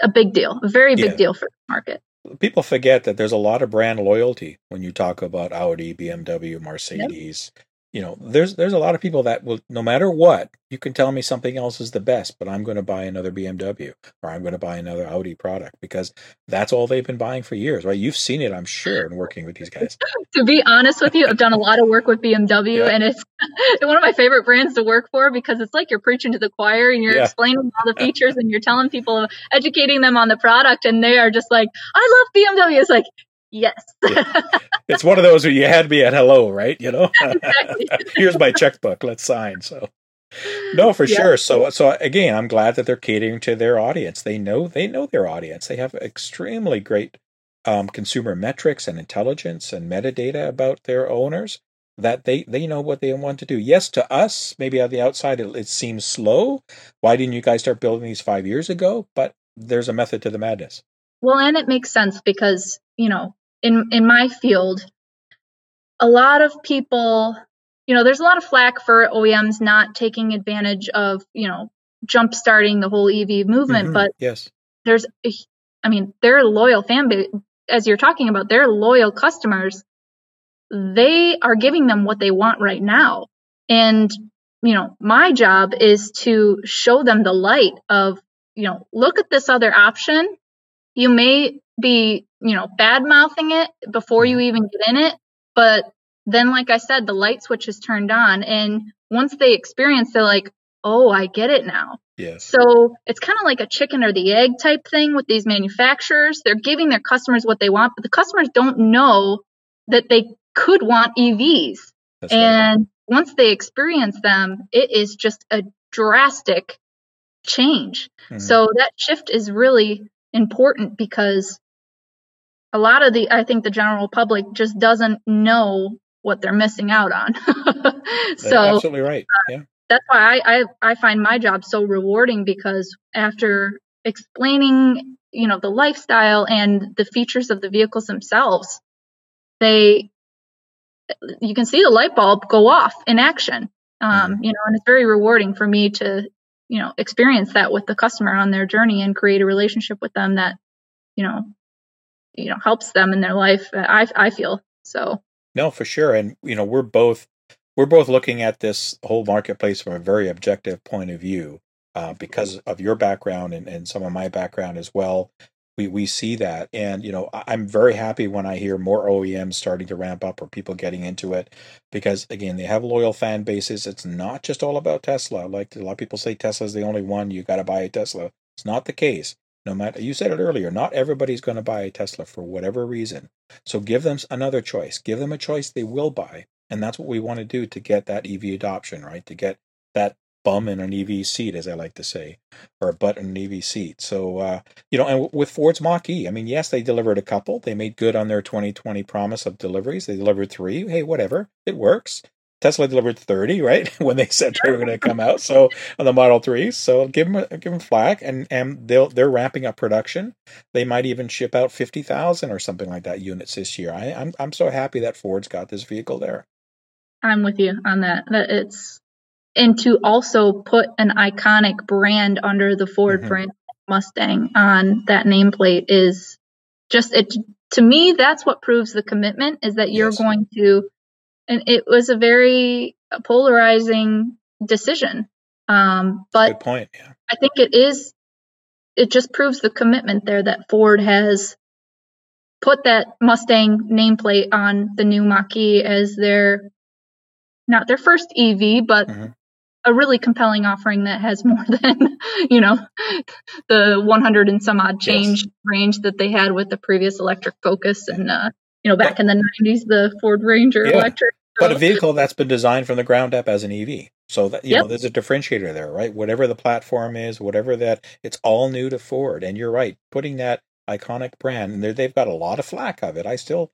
a big deal, a very big yeah. deal for the market people forget that there's a lot of brand loyalty when you talk about Audi, BMW, Mercedes, yep you know there's there's a lot of people that will no matter what you can tell me something else is the best but i'm going to buy another bmw or i'm going to buy another audi product because that's all they've been buying for years right you've seen it i'm sure in working with these guys (laughs) to be honest with you i've done a lot of work with bmw yeah. and it's (laughs) one of my favorite brands to work for because it's like you're preaching to the choir and you're yeah. explaining all the (laughs) features and you're telling people educating them on the product and they are just like i love bmw it's like Yes. yeah. (laughs) It's one of those where you had me at hello, right? You know, exactly. (laughs) here's my checkbook. Let's sign. So, no, for yeah. sure. So, so again, I'm glad that they're catering to their audience. They know they know their audience. They have extremely great um, consumer metrics and intelligence and metadata about their owners that they they know what they want to do. Yes, to us, maybe on the outside, it, it seems slow. Why didn't you guys start building these five years ago? But there's a method to the madness. Well, and it makes sense because you know in in my field, a lot of people, you know, there's a lot of flack for OEMs not taking advantage of, you know, jump starting the whole EV movement, mm-hmm. but yes, there's, I mean, they're loyal fan base. As you're talking about, they're loyal customers. They are giving them what they want right now. And, you know, my job is to show them the light of, you know, look at this other option. You may be, you know, bad mouthing it before you mm-hmm. even get in it. But then, like I said, the light switch is turned on. And once they experience, they're like, oh, I get it now. Yes. So it's kind of like a chicken or the egg type thing with these manufacturers. They're giving their customers what they want, but the customers don't know that they could want EVs. That's and right. once they experience them, it is just a drastic change. Mm-hmm. So that shift is really important because a lot of the I think the general public just doesn't know what they're missing out on. (laughs) so absolutely right. Yeah. Uh, that's why I, I I find my job so rewarding because after explaining, you know, the lifestyle and the features of the vehicles themselves, they you can see the light bulb go off in action. Um, mm-hmm. you know, and it's very rewarding for me to, you know, experience that with the customer on their journey and create a relationship with them that, you know, you know helps them in their life uh, i i feel so. No for sure and you know we're both we're both looking at this whole marketplace from a very objective point of view uh, because of your background and, and some of my background as well. We we see that and you know i'm very happy when i hear more oems starting to ramp up or people getting into it because again they have loyal fan bases. It's not just all about tesla. Like a lot of people say tesla's the only one you got to buy a tesla. It's not the case no matter, you said it earlier, not everybody's going to buy a Tesla for whatever reason. So give them another choice. Give them a choice they will buy. And that's what we want to do to get that EV adoption, right? To get that bum in an EV seat, as I like to say, or a butt in an EV seat. So, uh, you know, and with Ford's Mach E, I mean, yes, they delivered a couple. They made good on their 2020 promise of deliveries. They delivered three. Hey, whatever. It works. Tesla delivered 30, right? (laughs) when they said they were going to come out. So on the Model 3, so give them give them flack, and and they'll they're ramping up production. They might even ship out 50,000 or something like that units this year. I, I'm I'm so happy that Ford's got this vehicle there. I'm with you on that. That it's and to also put an iconic brand under the Ford mm-hmm. brand Mustang on that nameplate is just it to me that's what proves the commitment is that you're yes. going to and it was a very polarizing decision. Um, but Good point. Yeah. I think it is. It just proves the commitment there that Ford has put that Mustang nameplate on the new Mach-E as their not their first EV, but mm-hmm. a really compelling offering that has more (laughs) than you know the 100 and some odd change yes. range that they had with the previous electric Focus and uh, you know back in the 90s the Ford Ranger yeah. electric. So. But a vehicle that's been designed from the ground up as an EV. So that you yep. know, there's a differentiator there, right? Whatever the platform is, whatever that, it's all new to Ford. And you're right, putting that iconic brand, and they've got a lot of flack of it. I still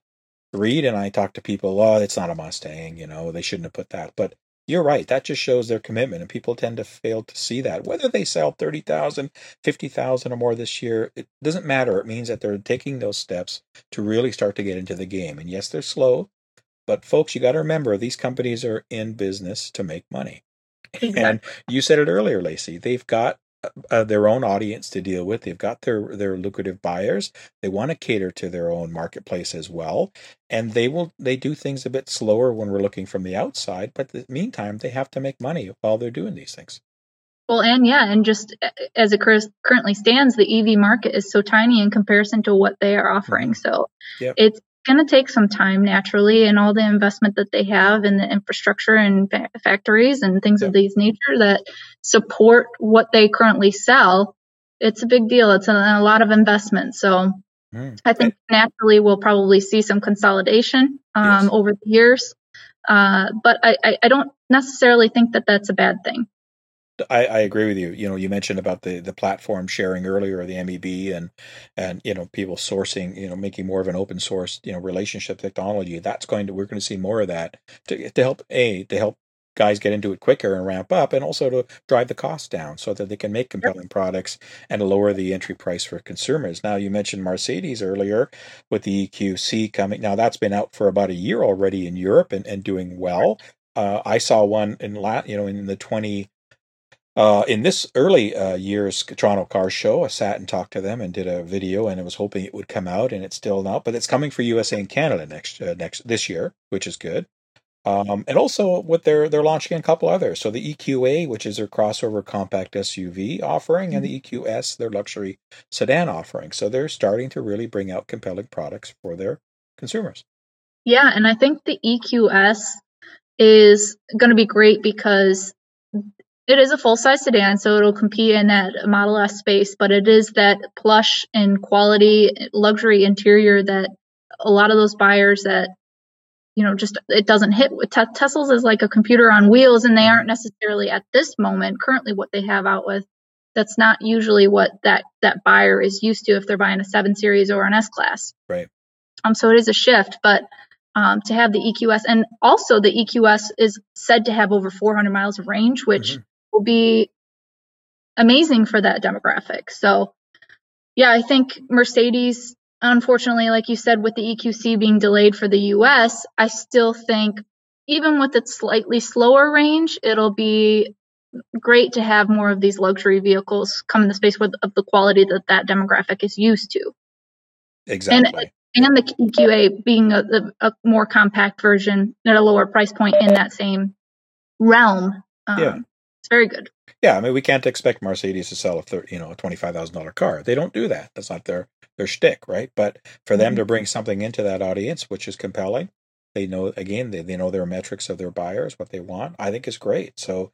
read and I talk to people, oh, it's not a Mustang, you know, they shouldn't have put that. But you're right, that just shows their commitment, and people tend to fail to see that. Whether they sell 30,000, 50,000 or more this year, it doesn't matter. It means that they're taking those steps to really start to get into the game. And yes, they're slow, but folks, you got to remember these companies are in business to make money. Exactly. And you said it earlier, Lacey. They've got uh, their own audience to deal with. They've got their their lucrative buyers. They want to cater to their own marketplace as well, and they will they do things a bit slower when we're looking from the outside. But in the meantime, they have to make money while they're doing these things. Well, and yeah, and just as it currently stands, the EV market is so tiny in comparison to what they are offering. Mm-hmm. So yep. it's going to take some time naturally and all the investment that they have in the infrastructure and fa- factories and things of these nature that support what they currently sell it's a big deal. It's a, a lot of investment. So mm. i think naturally we'll probably see some consolidation um, yes. over the years. Uh, but I, I, I don't necessarily think that that's a bad thing I, I, agree with you. You know, you mentioned about the the platform sharing earlier, the MEB, and and you know people sourcing, you know, making more of an open source, you know, relationship technology. That's going to we're going to see more of that to to help a to help guys get into it quicker and ramp up, and also to drive the cost down so that they can make compelling products and lower the entry price for consumers. Now, you mentioned Mercedes earlier with the EQC coming. Now, that's been out for about a year already in Europe and, and doing well. Uh, I saw one in lat, you know, in the 20 uh, in this early uh, year's Toronto Car Show, I sat and talked to them and did a video, and I was hoping it would come out, and it's still not. But it's coming for USA and Canada next uh, next this year, which is good. Um, and also, what they're they're launching a couple others. So the EQA, which is their crossover compact SUV offering, and the mm-hmm. EQS, their luxury sedan offering. So they're starting to really bring out compelling products for their consumers. Yeah, and I think the EQS is going to be great because it is a full size sedan, so it'll compete in that Model S space, but it is that plush and quality luxury interior that a lot of those buyers that you know just it doesn't hit with Tesla's is like a computer on wheels and they aren't necessarily at this moment currently what they have out with that's not usually what that that buyer is used to if they're buying a 7 series or an S class. Right. Um so it is a shift, but um, to have the EQS and also the EQS is said to have over 400 miles of range, which mm-hmm will be amazing for that demographic. So, yeah, I think Mercedes, unfortunately, like you said, with the EQC being delayed for the US, I still think even with its slightly slower range, it'll be great to have more of these luxury vehicles come in the space with of the quality that that demographic is used to. Exactly. And, and the EQA being a, a, more compact version at a lower price point in that same realm. Um, yeah very good. Yeah, I mean, we can't expect Mercedes to sell a 30, you know a twenty five thousand dollar car. They don't do that. That's not their their shtick, right? But for them mm-hmm. to bring something into that audience, which is compelling, they know again they, they know their metrics of their buyers, what they want. I think is great. So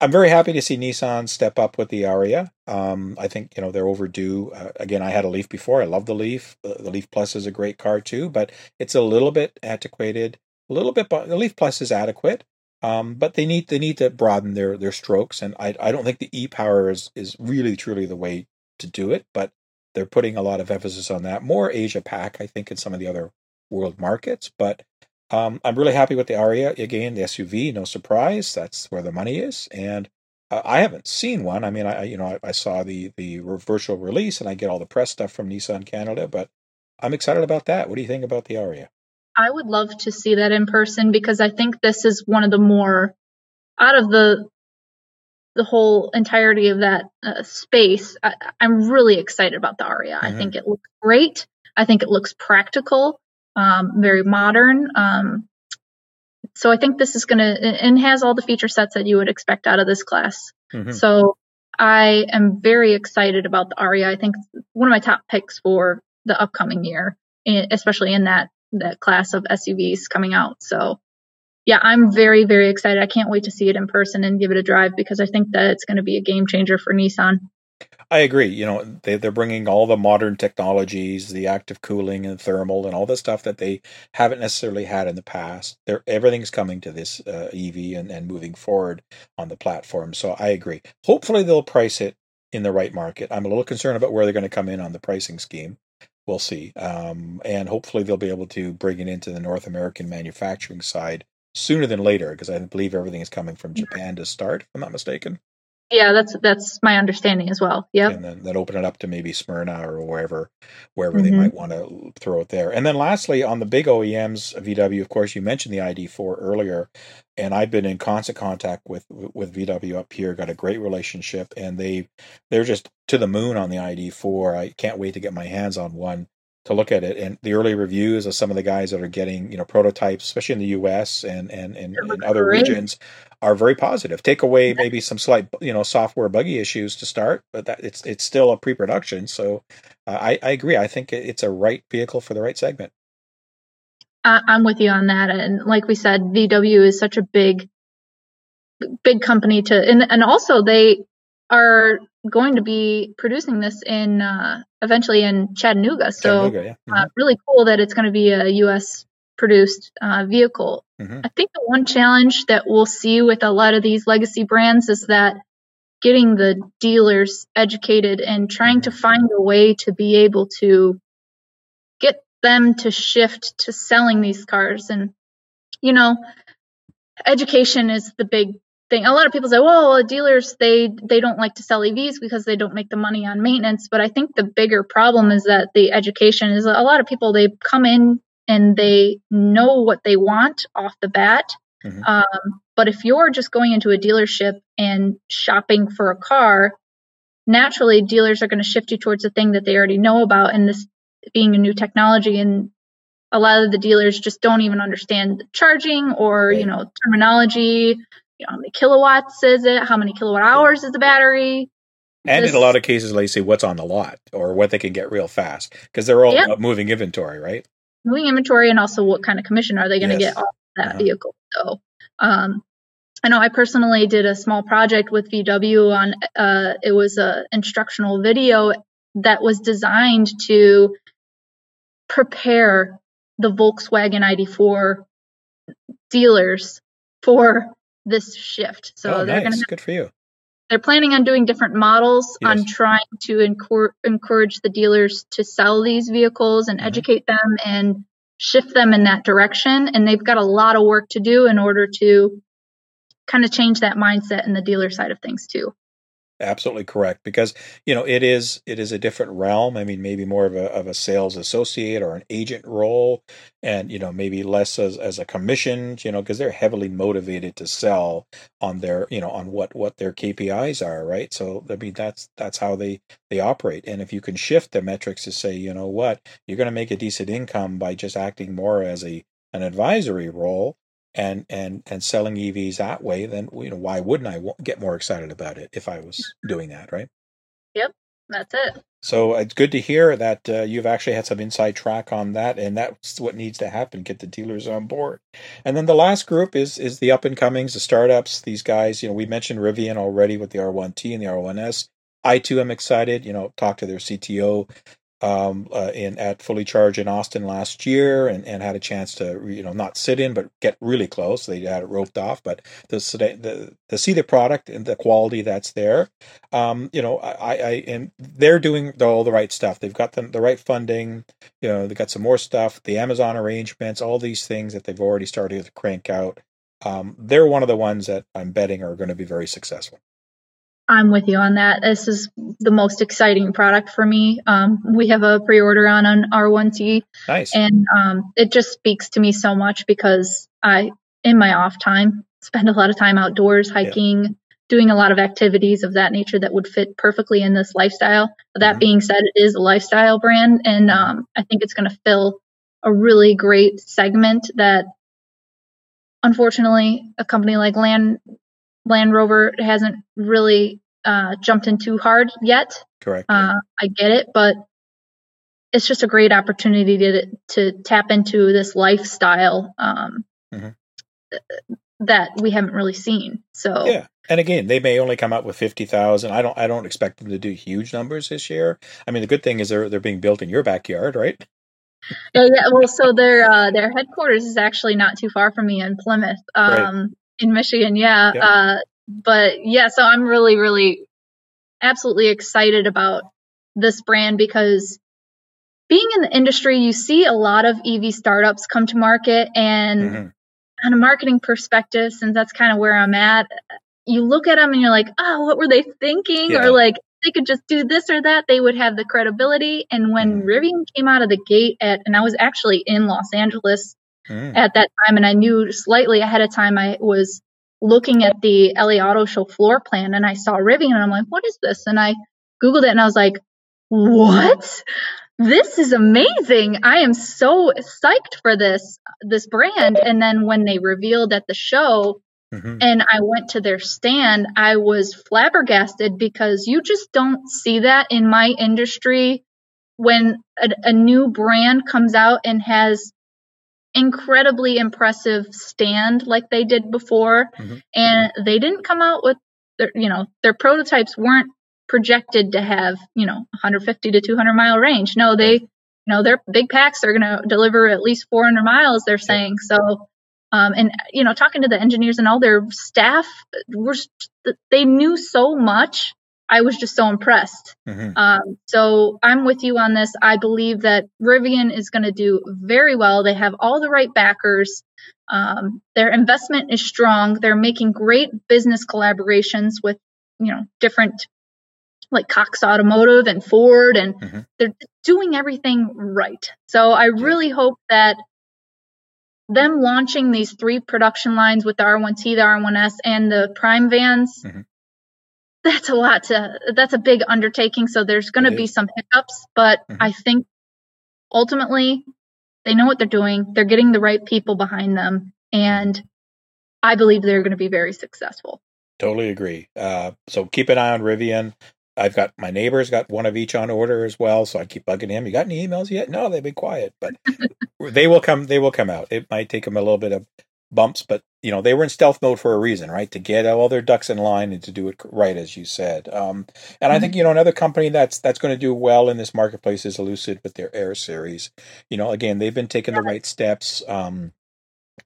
I'm very happy to see Nissan step up with the Ariya. Um, I think you know they're overdue. Uh, again, I had a Leaf before. I love the Leaf. The, the Leaf Plus is a great car too, but it's a little bit antiquated. A little bit, but the Leaf Plus is adequate. Um, but they need they need to broaden their their strokes, and I I don't think the e power is is really truly the way to do it. But they're putting a lot of emphasis on that. More Asia Pac, I think, in some of the other world markets. But um, I'm really happy with the Ariya again, the SUV. No surprise, that's where the money is, and uh, I haven't seen one. I mean, I you know I, I saw the the virtual release, and I get all the press stuff from Nissan Canada, but I'm excited about that. What do you think about the Ariya? I would love to see that in person because I think this is one of the more out of the the whole entirety of that uh, space. I, am really excited about the Ariya. Mm-hmm. I think it looks great. I think it looks practical, um, very modern. Um, so I think this is going to and has all the feature sets that you would expect out of this class. Mm-hmm. So I am very excited about the Ariya. I think one of my top picks for the upcoming year, especially in that that class of SUVs coming out. So yeah, I'm very, very excited. I can't wait to see it in person and give it a drive because I think that it's going to be a game changer for Nissan. I agree. You know, they, they're bringing all the modern technologies, the active cooling and thermal and all the stuff that they haven't necessarily had in the past. They're, everything's coming to this uh, EV and, and moving forward on the platform. So I agree. Hopefully they'll price it in the right market. I'm a little concerned about where they're going to come in on the pricing scheme. We'll see. Um, and hopefully they'll be able to bring it into the North American manufacturing side sooner than later because I believe everything is coming from Japan to start, if I'm not mistaken. Yeah, that's that's my understanding as well. Yeah, and then, then open it up to maybe Smyrna or wherever wherever mm-hmm. they might want to throw it there. And then lastly, on the big OEMs, VW, of course, you mentioned the ID4 earlier, and I've been in constant contact with with VW up here. Got a great relationship, and they they're just to the moon on the ID4. I can't wait to get my hands on one to look at it. And the early reviews of some of the guys that are getting, you know, prototypes, especially in the US and and, and, and other regions, are very positive. Take away maybe some slight, you know, software buggy issues to start, but that it's it's still a pre-production. So uh, I, I agree. I think it's a right vehicle for the right segment. I'm with you on that. And like we said, VW is such a big, big company to, and, and also they are going to be producing this in uh, eventually in Chattanooga. So Chattanooga, yeah. Uh, mm-hmm. uh, really cool that it's going to be a U.S. produced uh, vehicle. Mm-hmm. I think the one challenge that we'll see with a lot of these legacy brands is that getting the dealers educated and trying to mm-hmm. find a way to be able to get them to shift to selling these cars and you know education is the big thing. A lot of people say, well, dealers they they don't like to sell EVs because they don't make the money on maintenance. But I think the bigger problem is that the education is a lot of people they come in and they know what they want off the bat. Mm-hmm. Um, but if you're just going into a dealership and shopping for a car, naturally dealers are going to shift you towards the thing that they already know about, and this being a new technology and a lot of the dealers just don't even understand charging or right. you know terminology you know, how many kilowatts is it? How many kilowatt hours is the battery? And Just, in a lot of cases, they say what's on the lot or what they can get real fast because they're all yep. moving inventory, right? Moving inventory and also what kind of commission are they going to yes. get off that uh-huh. vehicle. So, um, I know I personally did a small project with VW on uh, it was a instructional video that was designed to prepare the Volkswagen ID4 dealers for this shift. So oh, they're nice. going to good for you. They're planning on doing different models yes. on trying to encourage the dealers to sell these vehicles and mm-hmm. educate them and shift them in that direction. And they've got a lot of work to do in order to kind of change that mindset in the dealer side of things too absolutely correct because you know it is it is a different realm i mean maybe more of a, of a sales associate or an agent role and you know maybe less as, as a commission you know because they're heavily motivated to sell on their you know on what what their kpis are right? So i mean that's that's how they they operate and if you can shift the metrics to say you know what? You're going to make a decent income by just acting more as a an advisory role and and and selling EVs that way, then you know why wouldn't I get more excited about it if I was doing that, right? Yep, that's it. So it's good to hear that uh, you've actually had some inside track on that, and that's what needs to happen: get the dealers on board. And then the last group is is the up and comings, the startups. These guys, you know, we mentioned Rivian already with the R1T and the R1S. I too am excited. You know, talk to their CTO um, uh, in at Fully Charged in Austin last year, and, and had a chance to you know not sit in but get really close. They had it roped off, but to, the, to see the product and the quality that's there, um, you know, I, I and they're doing all the right stuff. They've got the, the right funding. You know, they got some more stuff. The Amazon arrangements, all these things that they've already started to crank out. Um, they're one of the ones that I'm betting are going to be very successful. I'm with you on that. This is the most exciting product for me. Um, we have a pre-order on an R1T, nice, and um, it just speaks to me so much because I, in my off time, spend a lot of time outdoors, hiking, yeah. doing a lot of activities of that nature that would fit perfectly in this lifestyle. That mm-hmm. being said, it is a lifestyle brand, and um, I think it's going to fill a really great segment that unfortunately a company like Land Land Rover hasn't really uh, jumped in too hard yet. Correct. Uh, I get it, but it's just a great opportunity to to tap into this lifestyle um, mm-hmm. that we haven't really seen. So yeah, and again, they may only come out with fifty thousand. I don't I don't expect them to do huge numbers this year. I mean, the good thing is they're they're being built in your backyard, right? Yeah, yeah. Well, so their uh, their headquarters is actually not too far from me in Plymouth, um, right. In Michigan. Yeah, yep. uh, but yeah, so I'm really really absolutely excited about this brand because being in the industry, you see a lot of EV startups come to market and mm-hmm on a marketing perspective, since that's kind of where I'm at, you look at them and you're like, oh, what were they thinking? Yeah. Or like, they could just do this or that, they would have the credibility. And when mm. Rivian came out of the gate at, and I was actually in Los Angeles mm. at that time, and I knew slightly ahead of time I was looking at the LA Auto Show floor plan and I saw Rivian and I'm like, what is this? And I Googled it and I was like, what? this is amazing. I am so psyched for this this brand. And then when they revealed at the show mm-hmm. and I went to their stand, I was flabbergasted because you just don't see that in my industry when a, a new brand comes out and has incredibly impressive stand like they did before mm-hmm. and they didn't come out with their you know their prototypes weren't projected to have, you know, 150 to 200 mile range. No, they, you know, their big packs are going to deliver at least 400 miles, they're saying. So, um, and, you know, talking to the engineers and all their staff, were, they knew so much. I was just so impressed. Mm-hmm. Um, so I'm with you on this. I believe that Rivian is going to do very well. They have all the right backers. Um, their investment is strong. They're making great business collaborations with, you know, different like Cox Automotive and Ford, and mm-hmm. they're doing everything right. So I really hope that them launching these three production lines with the R1T, the R1S, and the Prime vans, mm-hmm. That's a lot to, that's a big undertaking. So there's going to be some hiccups, but mm-hmm. I think ultimately they know what they're doing. They're getting the right people behind them. And I believe they're going to be very successful. Totally agree. Uh, so keep an eye on Rivian. I've got my neighbors got one of each on order as well, so I keep bugging him. You got any emails yet? No, they've been quiet, but (laughs) they will come. They will come out. It might take them a little bit of bumps, but you know they were in stealth mode for a reason, right? To get all their ducks in line and to do it right, as you said. Um, and mm-hmm. I think you know another company that's that's going to do well in this marketplace is Lucid with their Air series. You know, again, they've been taking the right steps. Um,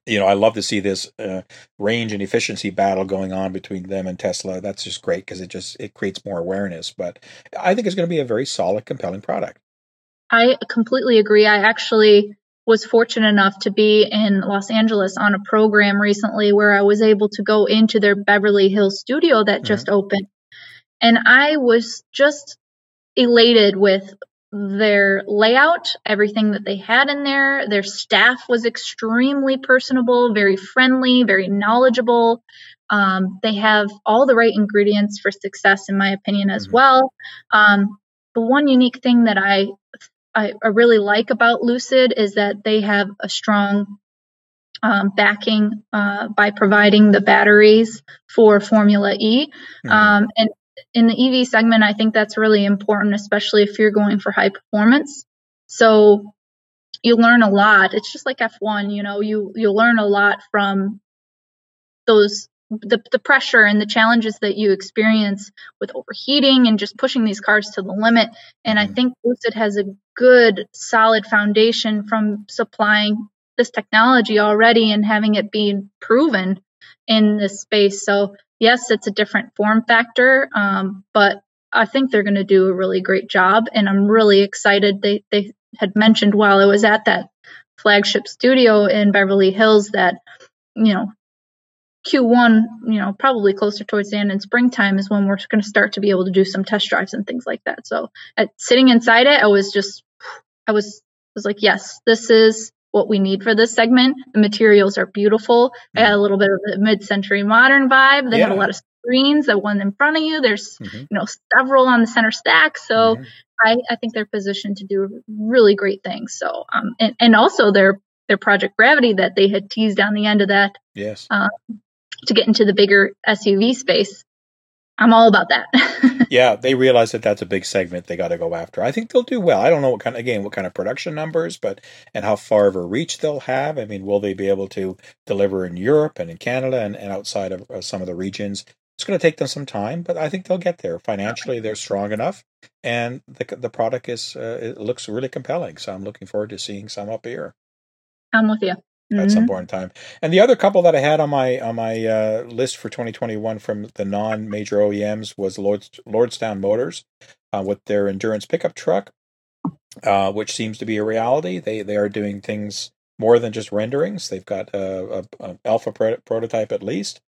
you know, I love to see this uh, range and efficiency battle going on between them and Tesla. That's just great because it just it creates more awareness. But I think it's going to be a very solid, compelling product. I completely agree. I actually was fortunate enough to be in Los Angeles on a program recently where I was able to go into their Beverly Hills studio that mm-hmm. just opened. And I was just elated with their layout, everything that they had in there. Their staff was extremely personable, very friendly, very knowledgeable. Um, they have all the right ingredients for success, in my opinion, as mm-hmm. well. Um, the one unique thing that I, I, I really like about Lucid is that they have a strong um, backing uh, by providing the batteries for Formula E. Mm-hmm. Um, and in the EV segment, I think that's really important, especially if you're going for high performance. So you learn a lot. It's just like F1, you know, you you learn a lot from those the the pressure and the challenges that you experience with overheating and just pushing these cars to the limit. And I mm-hmm. think Lucid has a good solid foundation from supplying this technology already and having it being proven in this space. So yes, it's a different form factor, um, but I think they're going to do a really great job, and I'm really excited. They they had mentioned while I was at that flagship studio in Beverly Hills that you know Q1, you know, probably closer towards the end in springtime is when we're going to start to be able to do some test drives and things like that. So, at, sitting inside it, I was just, I was was like, yes, this is what we need for this segment. The materials are beautiful. I had a little bit of a mid-century modern vibe. They yeah. have a lot of screens, the one in front of you. There's mm-hmm. you know several on the center stack. So mm-hmm. I, I think they're positioned to do really great things. So um and, and also their their Project Gravity that they had teased on the end of that. Yes. Um, to get into the bigger SUV space. I'm all about that. (laughs) yeah, they realize that that's a big segment they got to go after. I think they'll do well. I don't know what kind, of again, what kind of production numbers, but and how far of a reach they'll have. I mean, will they be able to deliver in Europe and in Canada and, and outside of, of some of the regions? It's going to take them some time, but I think they'll get there. Financially, they're strong enough, and the the product is uh, it looks really compelling. So I'm looking forward to seeing some up here. I'm with you mm-hmm. at some mm-hmm. point in time. And the other couple that I had on my on my uh, list for 2021 from the non major OEMs was Lords, Lordstown Motors uh, with their endurance pickup truck, uh, which seems to be a reality. They they are doing things more than just renderings. They've got a, a, a alpha pro- prototype at least,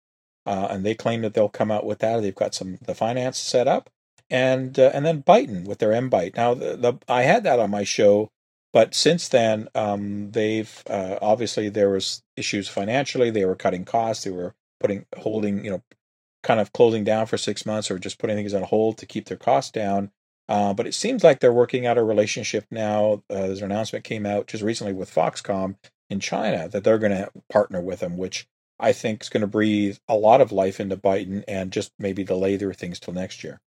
uh, and they claim that they'll come out with that. They've got some the finance set up. And uh, and then Byton with their M Byte. Now the, the I had that on my show but since then, um, they've uh, obviously there was issues financially. They were cutting costs. They were putting holding, you know, kind of closing down for six months or just putting things on hold to keep their costs down. Uh, but it seems like they're working out a relationship now. Uh, there's an announcement came out just recently with Foxconn in China that they're going to partner with them, which I think is going to breathe a lot of life into Byton and just maybe delay their things till next year.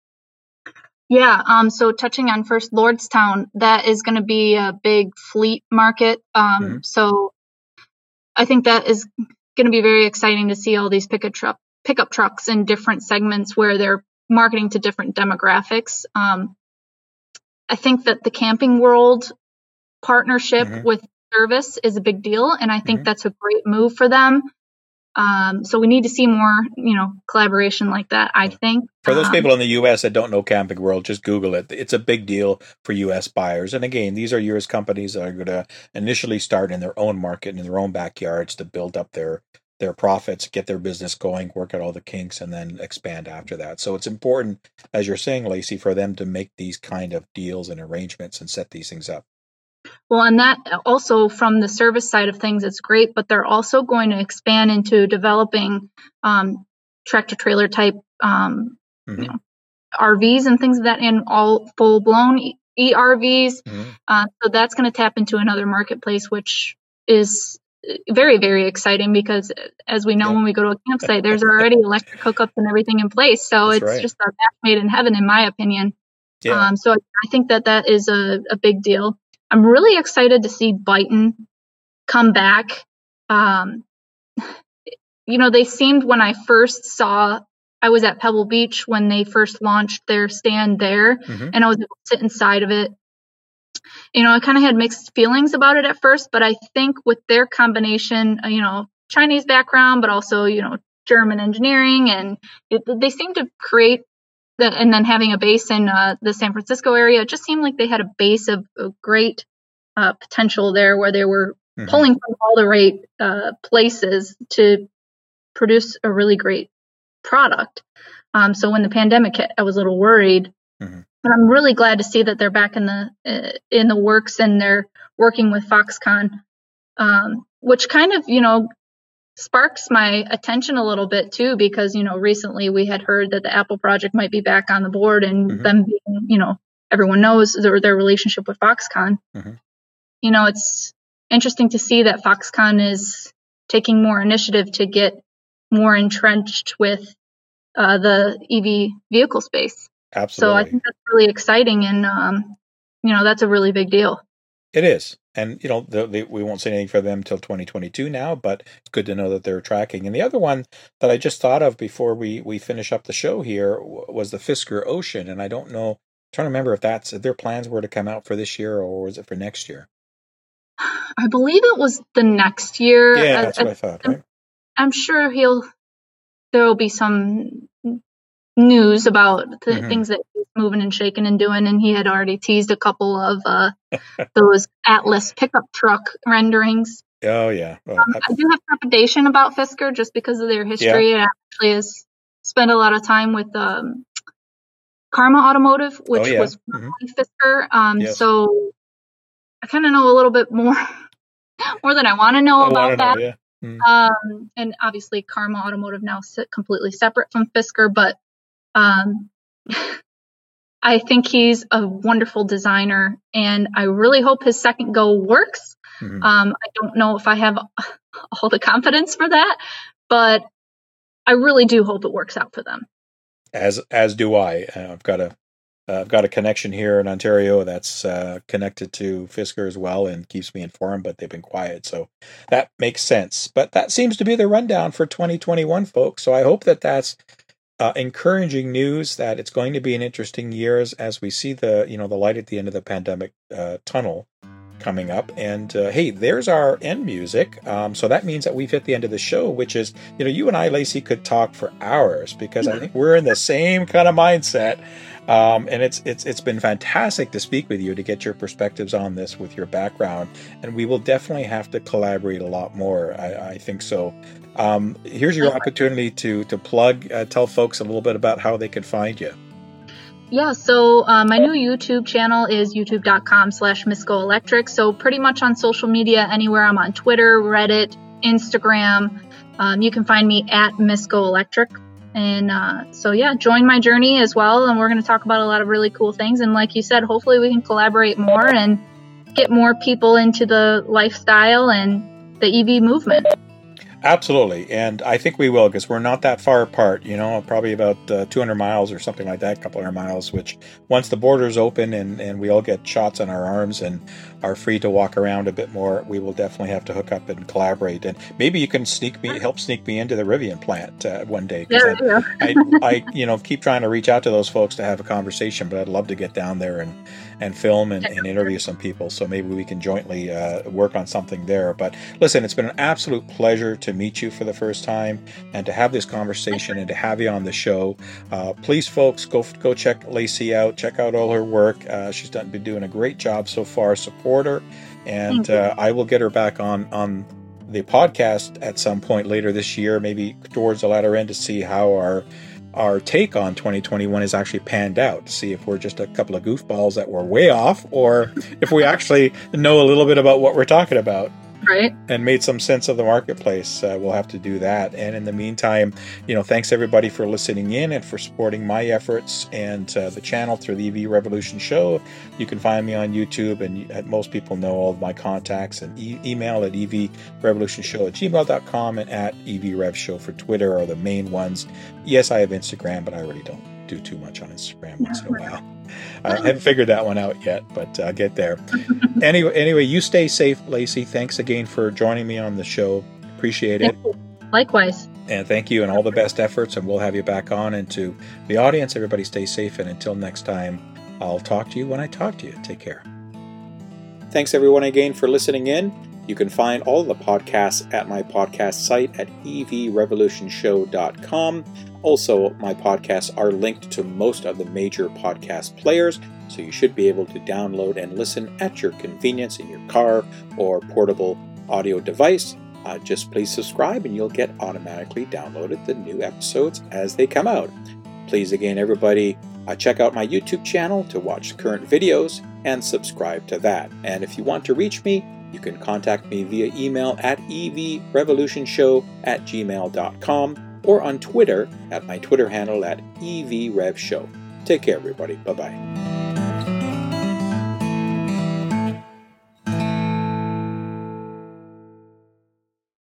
Yeah, um, so touching on first Lordstown, that is going to be a big fleet market. Um, mm-hmm. So I think that is going to be very exciting to see all these pickup truck pickup trucks in different segments where they're marketing to different demographics. Um, I think that the camping world partnership mm-hmm. with service is a big deal, and I think mm-hmm. that's a great move for them. Um, so we need to see more, you know, collaboration like that. I think for those um, people in the U.S. that don't know Camping World, just Google it. It's a big deal for U.S. buyers. And again, these are U.S. companies that are going to initially start in their own market in their own backyards to build up their their profits, get their business going, work out all the kinks, and then expand after that. So it's important, as you're saying, Lacey, for them to make these kind of deals and arrangements and set these things up. Well, and that also from the service side of things, it's great, but they're also going to expand into developing um, tractor trailer type um, mm-hmm. you know, RVs and things of that, and all full blown ERVs. Mm-hmm. Uh, so that's going to tap into another marketplace, which is very very exciting because as we know yeah. when we go to a campsite there's already (laughs) electric hookups and everything in place so That's it's right. just a match made in heaven in my opinion yeah. um, so i think that that is a, a big deal I'm really excited to see Byton come back. Um, you know, they seemed when I first saw, I was at Pebble Beach when they first launched their stand there, mm-hmm. and I was able to sit inside of it. You know, I kind of had mixed feelings about it at first, but I think with their combination, uh, you know, Chinese background, but also, you know, German engineering, and it, they seem to create the, and then having a base in uh, the San Francisco area, it just seemed like they had a base of, of great uh, potential there where they were mm-hmm. pulling from all the right uh, places to produce a really great product. Um, so when the pandemic hit, I was a little worried, mm-hmm. but I'm really glad to see that they're back in the uh, in the works and they're working with Foxconn, um, which kind of you know sparks my attention a little bit too because you know recently we had heard that the apple project might be back on the board and mm-hmm. them being you know everyone knows their, their relationship with foxconn. Mm-hmm. you know it's interesting to see that foxconn is taking more initiative to get more entrenched with uh, the ev vehicle space. Absolutely so i think that's really exciting and um, you know that's a really big deal. It is and you know the, the, we won't say anything for them till 2022 now but it's good to know that they're tracking. And the other one that i just thought of before we we finish up the show here was the fisker ocean and i don't know I'm trying to remember if that's if their plans were to come out for this year or was it for next year? I believe it was the next year. Yeah that's I, what i thought right? I'm sure he'll there will be some news about the mm-hmm. things that he's moving and shaking and doing, and he had already teased a couple of uh, (laughs) those Atlas pickup truck renderings. Oh yeah, well, um, I do have trepidation about Fisker just because of their history. Yeah. It actually has spent a lot of time with um, Karma Automotive, which oh, yeah. was mm-hmm. Fisker. Um, yes. So I kind of know a little bit more (laughs) more than I want to know I about that. Know, yeah. mm Um, and obviously, Karma Automotive now sit completely separate from Fisker, but um, I think he's a wonderful designer, and I really hope his second go works. Mm-hmm. Um, I don't know if I have (laughs) all the confidence for that, but I really do hope it works out for them. As as do I. Uh, I've got a uh, I've got a connection here in Ontario that's uh, connected to Fisker as well and keeps me informed, but they've been quiet. So that makes sense. But that seems to be the rundown for 2021, folks. So I hope that that's uh, encouraging news that it's going to be an interesting year as, as we see the you know the light at the end of the pandemic uh, tunnel coming up. And uh, hey, there's our end music. Um, so that means that we've hit the end of the show, which is, you know, you and I, Lacey, could talk for hours because I think we're in the same kind of mindset. Um, and it's it's it's been fantastic to speak with you to get your perspectives on this with your background, and we will definitely have to collaborate a lot more. I, I think so. Um, here's your opportunity to to plug, uh, tell folks a little bit about how they can find you. Yeah, so uh, my new YouTube channel is youtube.com slash Electric. So pretty much on social media, anywhere I'm on Twitter, Reddit, Instagram, um, you can find me at Misco Electric. And uh, so, yeah, join my journey as well. And we're going to talk about a lot of really cool things. And like you said, hopefully we can collaborate more and get more people into the lifestyle and the EV movement. Absolutely, and I think we will because we're not that far apart. You know, probably about uh, 200 miles or something like that, a couple hundred miles. Which once the borders open and and we all get shots on our arms and are free to walk around a bit more, we will definitely have to hook up and collaborate. And maybe you can sneak me, help sneak me into the Rivian plant uh, one day. Yeah, I, yeah. I, I, you know, keep trying to reach out to those folks to have a conversation, but I'd love to get down there and and film and, and interview some people. So maybe we can jointly uh, work on something there. But listen, it's been an absolute pleasure to meet you for the first time and to have this conversation and to have you on the show. Uh, please, folks, go go check Lacey out. Check out all her work. Uh, she's done been doing a great job so far. Support her, and uh, I will get her back on on the podcast at some point later this year, maybe towards the latter end, to see how our our take on 2021 is actually panned out to see if we're just a couple of goofballs that were way off or if we actually know a little bit about what we're talking about right. and made some sense of the marketplace uh, we'll have to do that. And in the meantime you know thanks everybody for listening in and for supporting my efforts and uh, the channel through the ev revolution show. You can find me on youtube and uh, most people know all of my contacts and e- email at evrevolutionshow at gmail.com and at evrevshow for twitter are the main ones. Yes i have instagram but i really don't do too much on instagram once in a while I haven't figured that one out yet, but I'll get there. (laughs) anyway, anyway, you stay safe, Lacey. Thanks again for joining me on the show. Appreciate it. Likewise. And thank you and all the best efforts, and we'll have you back on. And to the audience, everybody stay safe. And until next time, I'll talk to you when I talk to you. Take care. Thanks, everyone, again for listening in. You can find all the podcasts at my podcast site at evrevolutionshow.com. Also, my podcasts are linked to most of the major podcast players, so you should be able to download and listen at your convenience in your car or portable audio device. Uh, just please subscribe and you'll get automatically downloaded the new episodes as they come out. Please, again, everybody, uh, check out my YouTube channel to watch current videos and subscribe to that. And if you want to reach me, you can contact me via email at evrevolutionshow at gmail.com or on Twitter at my Twitter handle at EVRevShow. Take care, everybody. Bye bye.